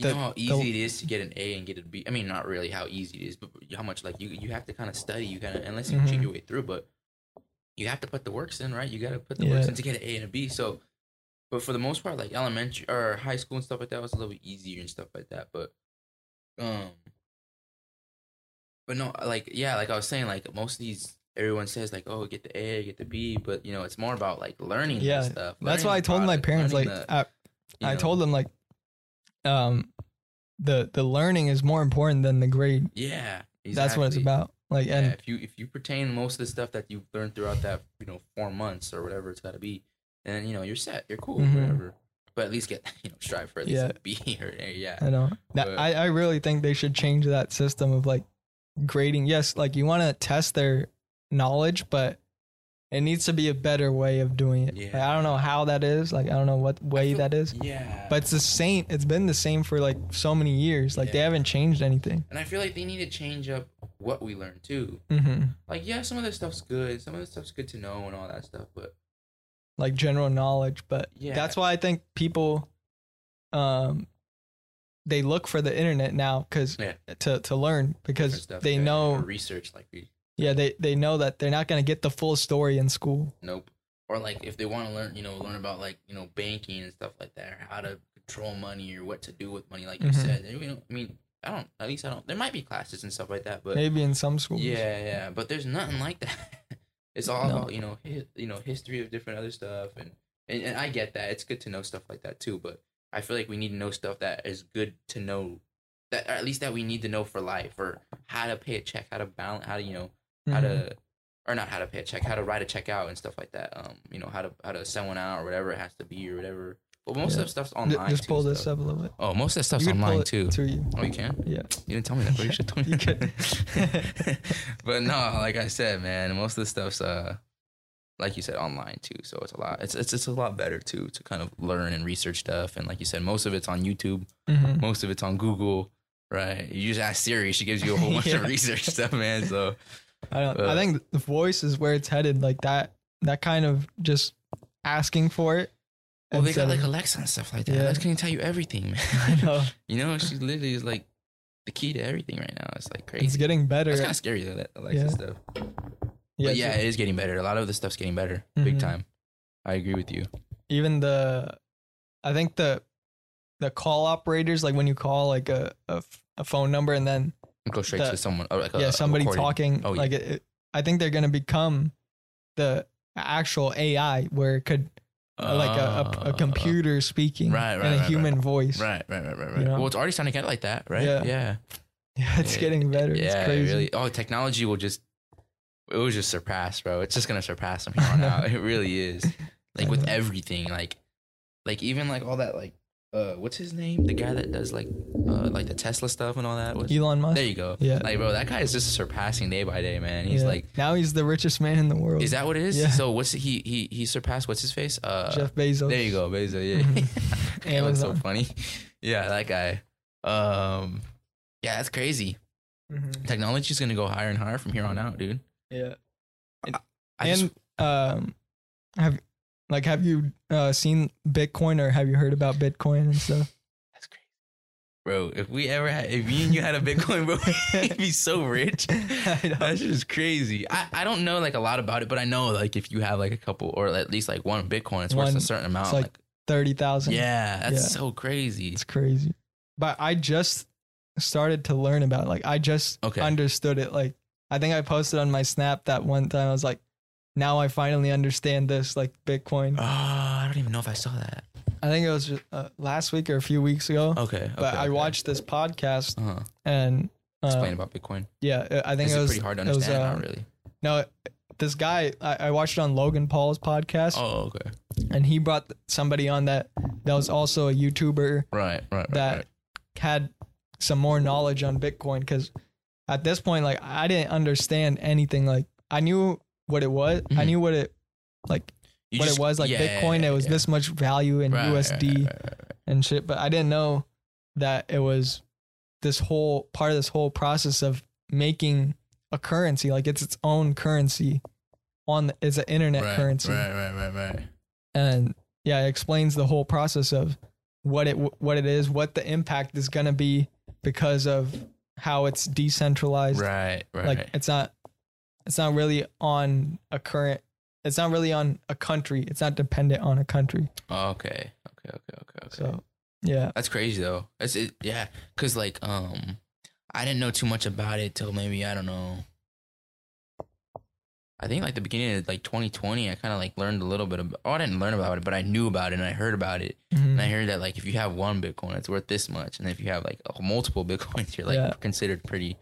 you The- know how the- easy it is to get an A and get a B. I mean, not really how easy it is, but how much like you you have to kind of study. You kind of unless you cheat Mhm. your way through, but you have to put the works in, right? You got to put the Yeah. works in to get an A and a B. So, but for the most part, like elementary or high school and stuff like that was a little bit easier and stuff like that. But um, But no, like yeah, like I was saying, like most of these everyone says like, oh, get the A, get the B, but you know, it's more about like learning Yeah, stuff. That's why I told my parents like the, I, I told them like um the the learning is more important than the grade. yeah, That's what it's about. Like Yeah, and if you if you pertain most of the stuff that you've learned throughout that you know four months or whatever it's got to be, then you know you're set, you're cool, Mhm. whatever. But at least get <laughs> you know strive for at least Yeah. a B or A, yeah. I know. That, But- I I really think they should change that system of like grading. Yes, like you want to test their knowledge, but it needs to be a better way of doing it. Like, I don't know how that is. Like I don't know what way feel- that is. Yeah, But it's the same. It's been the same for like so many years. Like they haven't changed anything. and I feel like they need to change up what we learn too. hmm Like yeah, some of this stuff's good, some of this stuff's good to know and all that stuff, but Like general knowledge, but Yeah. that's why I think people, um, they look for the internet now because Yeah. to to learn because stuff they know research like we yeah they they know that they're not gonna get the full story in school. Nope. Or like if they want to learn, you know, learn about like you know banking and stuff like that, or how to control money or what to do with money, like you Mhm. said. You know, I mean, I don't. At least I don't. There might be classes and stuff like that, but Maybe in some schools. yeah, yeah. But there's nothing like that. <laughs> it's all No. about you know, hi, you know, history of different other stuff, and, and and I get that. It's good to know stuff like that too, but I feel like we need to know stuff that is good to know. That or at least that we need to know for life, or how to pay a check, how to balance, how to you know how Mhm. to or not how to pay a check, how to write a check out and stuff like that. Um, you know, how to how to send one out or whatever it has to be or whatever. But most Yeah. of the stuff's online. Just pull this stuff. up a little bit. Oh, most of that stuff's You could pull online too. To you. Oh, you can? Yeah. You didn't tell me that, but you should <laughs> tell me. That. <laughs> but no, like I said, man, most of the stuff's uh, like you said, online too. So it's a lot. It's it's it's a lot better too to kind of learn and research stuff. And like you said, most of it's on YouTube. Mhm. Most of it's on Google. Right. You just ask Siri; she gives you a whole <laughs> bunch of research stuff, man. So I don't. Uh, I think the voice is where it's headed. Like that. That kind of just asking for it. Well, they got like Alexa and stuff like that. Yeah. Alexa can tell you everything, man. <laughs> I know. <laughs> You know, she literally is like the key to everything right now. It's like crazy. It's getting better. It's kind of scary though, that Alexa Yeah. stuff. yeah, but yeah, it is getting better. A lot of the stuff's getting better, big Mhm. time. I agree with you. even the, I think the, the call operators like when you call like a a, f- a phone number and then Go straight The- to someone. Like a- yeah a somebody talking Oh, yeah. like it, it- I think they're gonna become the actual AI where it could uh, like a, a, a Uh, computer speaking Right, right, in a right, human voice. Right, right, right, right, right. You know? Well, it's already starting to get like that, right? Yeah. yeah. <laughs> Yeah, it's Yeah, getting better. Yeah, it's crazy. really. Oh, technology will just it will just surpass, bro. It's just gonna surpass from here on out. It really is. Like with everything, like like even like all that like uh what's his name? The guy that does like uh like the Tesla stuff and all that. What's, Elon Musk. there you go. Yeah. Like bro, that guy is just surpassing day by day, man. He's Yeah. like now he's the richest man in the world. is that what it is? Yeah. So what's he he he surpassed what's his face? Uh Jeff Bezos? there you go, Bezos. Yeah. Mhm. <laughs> that looks so funny. Yeah, that guy. Um yeah, that's crazy. Mhm. Technology's gonna go higher and higher from here on out, dude. Yeah. I and just, um, have like have you uh seen Bitcoin or have you heard about Bitcoin and stuff? that's crazy, bro. If we ever had, if me and you had a Bitcoin, bro, <laughs> we'd be so rich. <laughs> I know. That shit crazy. I, I don't know like a lot about it, but I know like if you have like a couple or at least like one Bitcoin, it's worth a certain amount. it's like like, Thirty thousand. yeah, that's Yeah. so crazy. it's crazy. But I just started to learn about it. Like I just Okay. understood it. Like I think I posted on my Snap that one time. I was like, now I finally understand this. Like Bitcoin. Oh, I don't even know if I saw that. I think it was just, uh, last week or a few weeks ago. Okay, but I okay. watched this podcast Uh-huh. and uh, Explain about Bitcoin. yeah, uh, I think it it was pretty hard to it was, understand? uh, Not really. No, this guy I, I watched it on Logan Paul's podcast, Oh, okay. and he brought somebody on that that was also a YouTuber Right, right, right. that right. had some more knowledge on Bitcoin because at this point, like I didn't understand anything. Like I knew what it was, I Mhm. knew what it like You what just- it was like yeah, Bitcoin. It was yeah. this much value in Right, USD right, right, and shit, but I didn't know that it was this whole part of this whole process of making a currency. Like it's its own currency on the, it's an internet currency. Right, right, right, right. and yeah, it explains the whole process of what it what it is, what the impact is gonna be because of how it's decentralized. Right, right. Like it's not it's not really on a current. It's not really on a country. It's not dependent on a country. okay, okay, okay, okay, okay. So yeah, That's crazy though. That's it. Yeah, because like um, I didn't know too much about it till maybe I don't know. I think like the beginning of like 2020, I kind of like learned a little bit about. Oh, I didn't learn about it, but I knew about it and I heard about it. Mhm. And I heard that like if you have one Bitcoin, it's worth this much, and if you have like multiple <laughs> Bitcoins, you're like Yeah. considered pretty,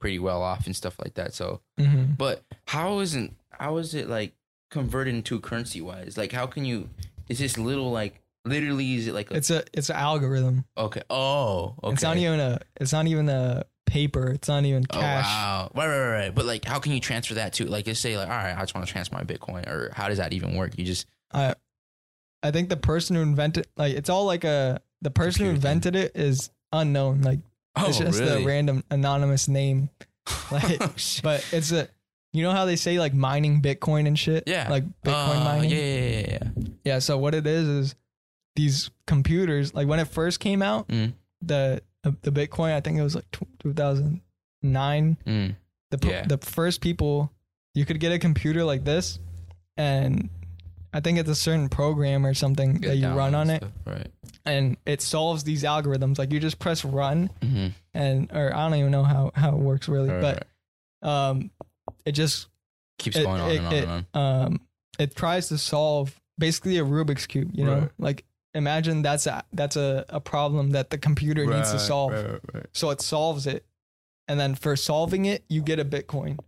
pretty well off and stuff like that. So, Mhm. but how isn't how is it like converted into currency wise? Like how can you? Is this little like literally? Is it like a, It's a it's an algorithm. okay? Oh, okay. It's not even a it's not even a paper. It's not even Oh cash. wow! Right, right, right. But like, how can you transfer that to like, just say like, all right, I just want to transfer my Bitcoin, or how does that even work? You just I I think the person who invented like it's all like a the person who Computer thing. invented it is unknown. Like oh it's just really? a random anonymous name. <laughs> like- Oh. But it's a you know how they say like mining Bitcoin and shit? yeah, Like Bitcoin Uh, mining? Yeah, yeah, yeah, yeah. Yeah, so what it is is these computers, like when it first came out, Mm. the the Bitcoin, I think it was like 2009. Mm. The Yeah. the first people, you could get a computer like this, and I think it's a certain program or something that you run on it, right? and it solves these algorithms. Like you just press run, Mm-hmm. and or I don't even know how how it works really, Right, but um, it just keeps it- going on it- and on it- and on. um it tries to solve basically a Rubik's cube, you know? Right. Like imagine that's a that's a, a problem that the computer needs to solve. right, right, right. So it solves it. And then for solving it, you get a Bitcoin.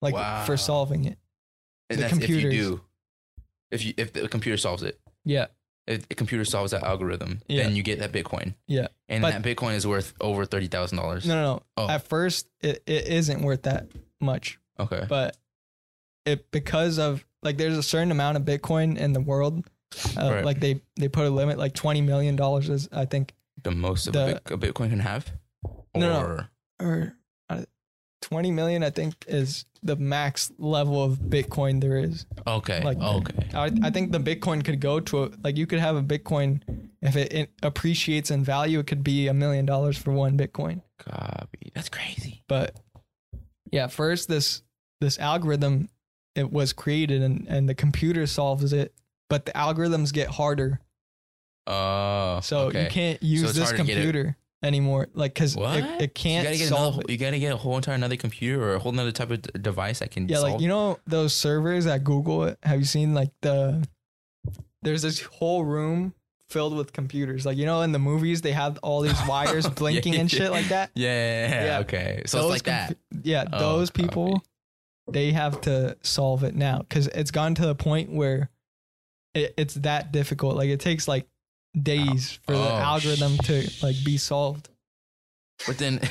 Like Wow. for solving it. And The that's if computers. If you if the computer solves it, Yeah. if the computer solves that algorithm, Yeah. then you get that Bitcoin. Yeah. and But- that Bitcoin is worth over thirty thousand dollars. No, no, no. Oh. At first it, it isn't worth that much. Okay. But it because of like there's a certain amount of Bitcoin in the world. Uh, Right. Like they they put a limit like twenty million dollars is I think the most of the- a, Bitcoin can have. No, no. Or- or 20 million i think is the max level of bitcoin there is Okay. Like- okay. I, I think the bitcoin could go to a, like you could have a bitcoin if it, it appreciates in value it could be a million dollars for one bitcoin Copy. That's crazy. but yeah first this this algorithm it was created and and the computer solves it but the algorithms get harder Oh. so okay. you can't use it's this harder to get it- computer anymore like because What? it, it can't you gotta get solve another, it You gotta get a whole entire another computer or a whole another type of d- device that can Yeah, solve. like you know those servers at Google. Have you seen like the? There's this whole room filled with computers. Like you know in the movies they have all these <laughs> wires blinking Yeah, and shit like that. Yeah, Yeah. Okay. So Those it's like that. Yeah, Oh, those people, they have to solve it now because it's gone to the point where it, it's that difficult. Like it takes like days oh, for the Oh, algorithm to like be solved. But then <laughs>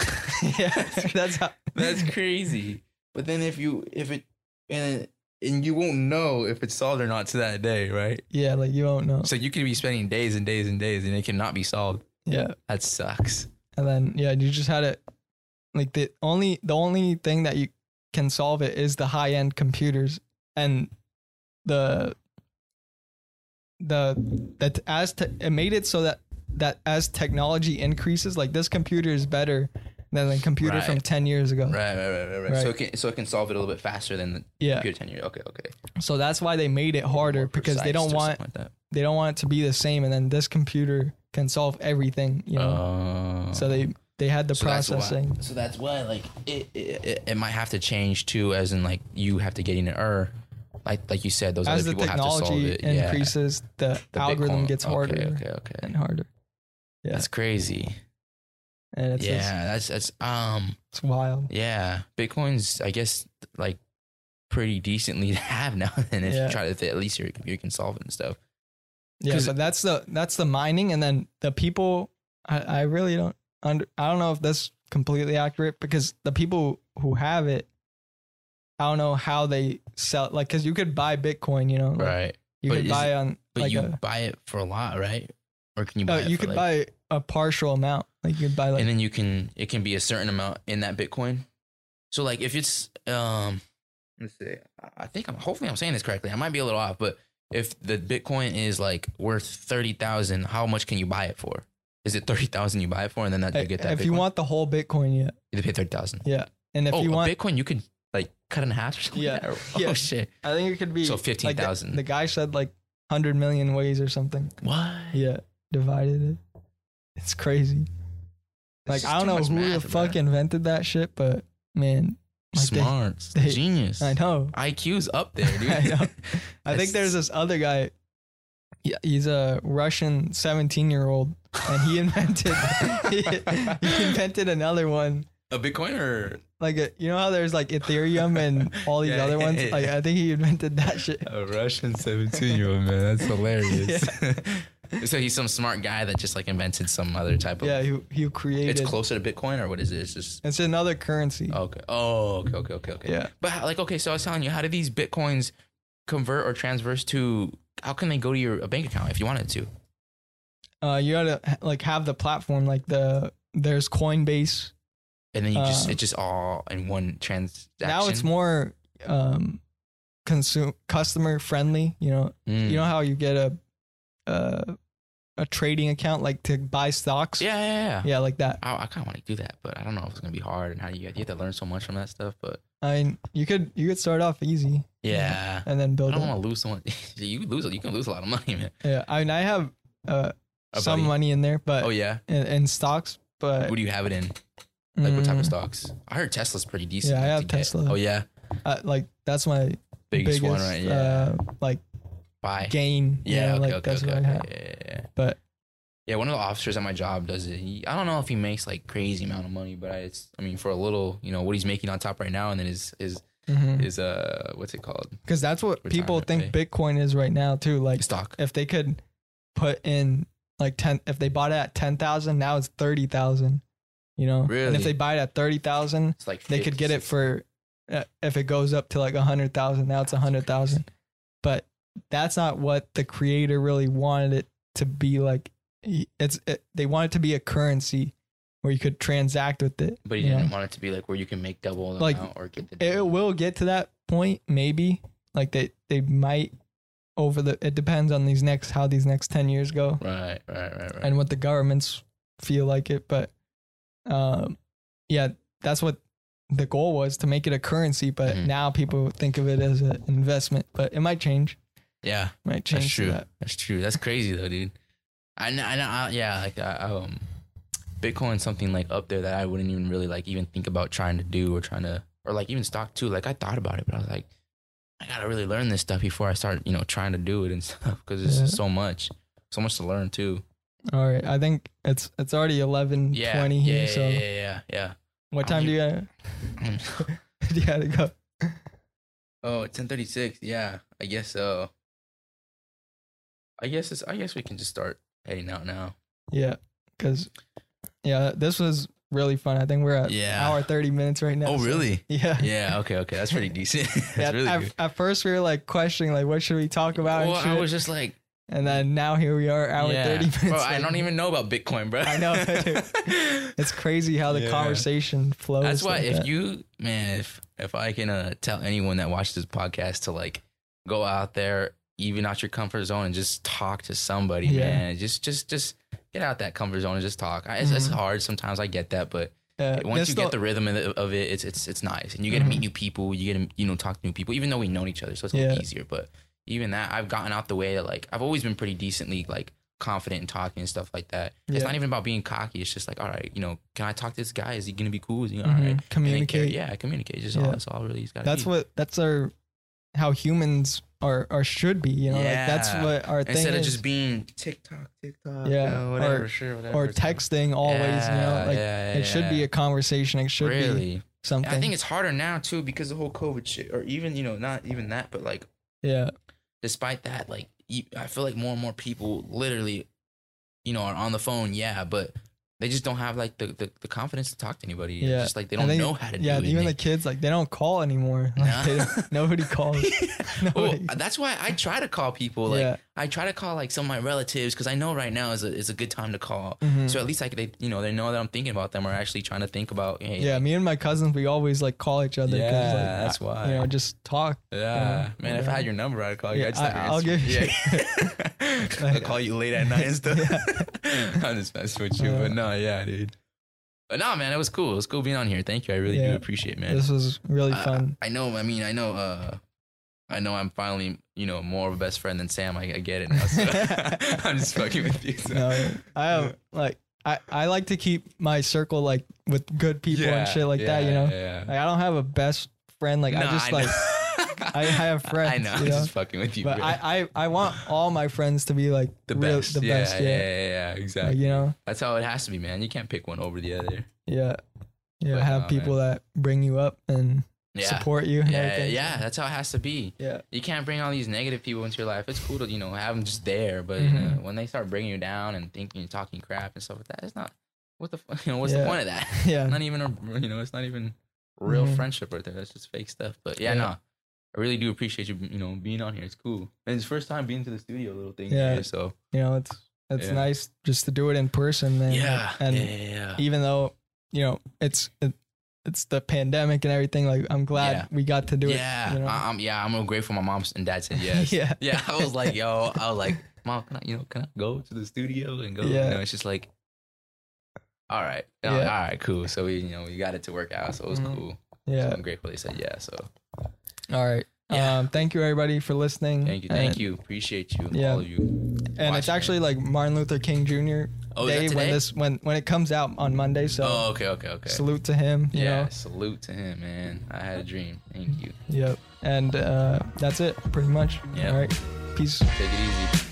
<laughs> yeah, that's how. <laughs> that's crazy. But then if you if it and and you won't know if it's solved or not to that day, right? Yeah, like you won't know. So you could be spending days and days and days and it cannot be solved. Yeah. That sucks. and then yeah you just had it like the only the only thing that you can solve it is the high end computers and the the that as te- it made it so that that as technology increases like this computer is better than the computer from 10 years ago Right, right, right, right, right. Right. So it can so it can solve it a little bit faster than the yeah computer ten years. Okay, okay. so that's why they made it harder because they don't want like they don't want it to be the same and then this computer can solve everything you know Oh. so they they had the So that's why- processing So that's why, like, it, it it- it might have to change too, as in like you have to get in it, or like like you said, those as other people have to solve technology it. Yeah. increases the, The algorithm Bitcoin- gets harder Okay, okay, okay. and harder Yeah. That's crazy. and it's yeah, just, that's that's um it's wild yeah. Bitcoin's I guess like pretty decently <laughs> to have now. And if Yeah. you try to, at least your computer can solve it and stuff. Yeah, but that's the that's the mining and then the people i, I really don't under i don't know if that's completely accurate because the people who have it i don't know how they sell like because you could buy bitcoin you know like, Right. you But could buy on But like you a, buy it for a lot, right? Or can you buy uh, it you could like- buy a partial amount like you could buy like and then you can it can be a certain amount in that Bitcoin. So like if it's um let's see, I- think I'm hopefully I'm saying this correctly. I might be a little off, but if the Bitcoin is like worth thirty thousand, how much can you buy it for? Is it thirty thousand you buy it for, and then that you get that? if you want the whole bitcoin yeah you pay thirty thousand. yeah and if oh, you want Bitcoin, you could like cut in half or something. Yeah, like? <laughs> Oh yeah. shit! i think it could be So like, the- 15,000. the guy said like 100 million ways or something What? Yeah, divided it. It's crazy. Like It's I don't know who the fuck man. invented that shit, but man, like they- Smart, It's they- genius. I know. IQ's up there, <laughs> dude. I know. <laughs> I think there's this other guy. Yeah, he's a Russian 17 year old, and he invented he, he invented another one. a Bitcoin or Like a, you know how there's like Ethereum and all these Yeah, other ones. yeah. Like I think he invented that shit. a Russian seventeen-year-old man. That's hilarious. <laughs> <laughs> so he's some smart guy that just like invented some other type of. Yeah, he he created. It's closer to Bitcoin, or what is it? It's just It's another currency. okay. Oh, okay, okay, okay, okay. Yeah. But how, like, okay, so I was telling you, how do these bitcoins convert or transverse to? How can they go to your a bank account if you wanted to? Uh, you gotta like have the platform. Like the there's Coinbase. And then you just Uh, it's just all in one transaction. Now it's more um, consume customer friendly. You know, Mm. you know how you get a a a trading account like to buy stocks. Yeah, yeah, yeah. Yeah, like that. I, I kind of want to do that, but I don't know if it's gonna be hard and how you, you have to learn so much from that stuff. But I mean, you could you could start off easy. yeah, And then build. I don't want to lose someone. <laughs> you lose, you can lose a lot of money, man. Yeah, I mean, I have uh, some buddy. money in there, but Oh yeah, in, in stocks. But what do you have it in? Like what type of mm, stocks? I heard Tesla's pretty decent. Yeah, I to have get. Tesla. Oh yeah, uh, like that's my biggest, biggest, one, right? Yeah. uh, like Buy. gain. you Yeah, okay, like okay, that's okay, what. I have. Yeah, yeah, yeah. But Yeah, one of the officers at my job does it. He, I don't know if he makes like crazy amount of money, but I, it's, I mean, for a little, you know, what he's making on top right now, and then his his because his uh, what's it called? Because that's what people Retirement think Bitcoin is right now too. Like Stock. if they could put in like ten, if they bought it at ten thousand, now it's thirty thousand. You know, and if they buy it at thirty thousand, It's like they could get it for uh, if it goes up to like a hundred thousand. Now it's a hundred thousand, but that's not what the creator really wanted it to be. Like it's it, they want it to be a currency where you could transact with it. But he didn't want it to be like where you can make double the Like, amount or get the. it will get to that point maybe like they they might over the it depends on these next how these next 10 years go right, right, right, right. and what the governments feel like it but um yeah that's what the goal was to make it a currency but Mhm. now people think of it as an investment but it might change yeah, might change that's true. that. That's true. That's crazy though, dude. I know, I know. I, yeah, like I, um, Bitcoin's something like up there that I wouldn't even really like even think about trying to do or trying to or like even stock too. Like I thought about it, but I was like, I gotta really learn this stuff before I start, you know, trying to do it and <laughs> stuff because it's Yeah. so much, so much to learn too. All right i think it's it's already 11 Yeah, 20 yeah, here yeah, so yeah, yeah, yeah. what time do you gotta, <laughs> <laughs> do you gotta go oh, it's ten thirty six. Yeah, I guess so. I guess it's. I guess we can just start heading out now. Yeah, because yeah, this was really fun. I think we're at Yeah. hour thirty minutes right now. Oh, so- really? yeah. Yeah. Okay. Okay. That's pretty <laughs> decent. That's Yeah, really at, good. at first we were like questioning like what should we talk about Well. I was just like, and then now here we are hour yeah. thirty minutes. Bro, I don't even know about Bitcoin, bro. I know, dude. <laughs> It's crazy how the Yeah. conversation flows. That's why like if that. you man, if if I can uh, tell anyone that watches this podcast to like go out there, even out your comfort zone, and just talk to somebody, Yeah. man. Just just just get out that comfort zone and just talk. I, it's, it's Mhm. hard sometimes. I get that, but uh, once this you the- get the rhythm of it, of it, it's it's it's nice, and you get to Mhm. meet new people. You get to you know talk to new people, even though we know each other, so it's a Yeah. little easier. But even that, I've gotten out the way that like I've always been pretty decently like confident in talking and stuff like that. It's not even about being cocky. It's just like, all right, you know, can I talk to this guy? Is he gonna be cool? Is he all Mhm. right? Care- communicate. yeah, communicate. Just Yeah. all that's all really he's got. That's be. what that's our how humans are or should be. You know, like that's what our thing instead of is. just being TikTok, TikTok, Yeah, yeah, whatever, or- sure, whatever. or texting always. you know, like yeah, it should be a conversation. It should be really. something. I think it's harder now too because the whole COVID shit, or even you know not even that, but like yeah. Despite that, like you, I feel like more and more people literally, you know, are on the phone. Yeah, but they just don't have like the the, the confidence to talk to anybody. It's Yeah. just like they don't know how to yeah, do it. even the kids like they don't call anymore. <laughs> Like, Nah. nobody calls. <laughs> <laughs> they- well, that's why I try to call people. Like yeah. I try to call like some of my relatives because I know right now is a is a good time to call. Mhm. So at least like they you know they know that I'm thinking about them or actually trying to think about hey yeah, me and my cousins, we always like call each other. Yeah, like, that's why. You know, just talk. Yeah, man. If I had your number, I'd call you. Yeah, I just I, I'll give you- Yeah, I'll call you late at night and stuff. I'm just messing with you, Uh, but no, yeah, dude. But no, man, it was cool. It was cool being on here. Thank you. I really do appreciate, it, man. This was really I- fun. I, know. I mean, I know. uh I know. I'm finally, you know, more of a best friend than Sam. I, I get it now. So <laughs> I'm just fucking with you. So. no, I have like I, I like to keep my circle like with good people and shit like that, you know. Yeah. Like I don't have a best friend. Like I just know. like <laughs> I have <laughs> friends. I know. I'm know? just fucking with you, but. I, I I want all my friends to be like the real- best. the yeah, best. yeah, Yeah, yeah, yeah, exactly. Like, you know, That's how it has to be, man. You can't pick one over the other. yeah, yeah. But, have nah, people that bring you up and Yeah. support you. And Yeah, everything. yeah, that's how it has to be. yeah, You can't bring all these negative people into your life. It's cool to you know have them just there, but you know, when they start bringing you down and thinking and talking crap and stuff like that, it's not. What the <laughs> you know? What's the point of that? <laughs> yeah. not even a you know it's not even real Mhm. friendship right there. That's just fake stuff. But yeah, Yeah. no, I really do appreciate you you know being on here. It's cool. And it's first time being to the studio, little thing. Yeah. Here, so You know, it's it's Yeah. nice just to do it in person, man. yeah, and yeah, even though you know it's it, it's the pandemic and everything, like I'm glad Yeah. we got to do yeah, it. You know? I, am yeah, I'm real grateful. My mom and dad said <laughs> yes. yeah, yeah, I was like, yo, I was like, mom, can I, you know, can I go to the studio and go? Yeah. You know, it's just like, all right, Yeah. all right, cool. So we, you know, we got it to work out, so it was Mhm. cool. yeah. So I'm grateful they said yeah. So All right. Yeah. Um, thank you everybody for listening. thank you, thank And- you, appreciate you, Yeah. all of you. And it's actually like Martin Luther King Jr. Oh, Day when this when when it comes out on Monday. So oh, okay, okay, okay. salute to him. You yeah, know. salute to him, man. I had a dream. Thank you. Yep. And uh, that's it, pretty much. Yeah. All right. Peace. Take it easy.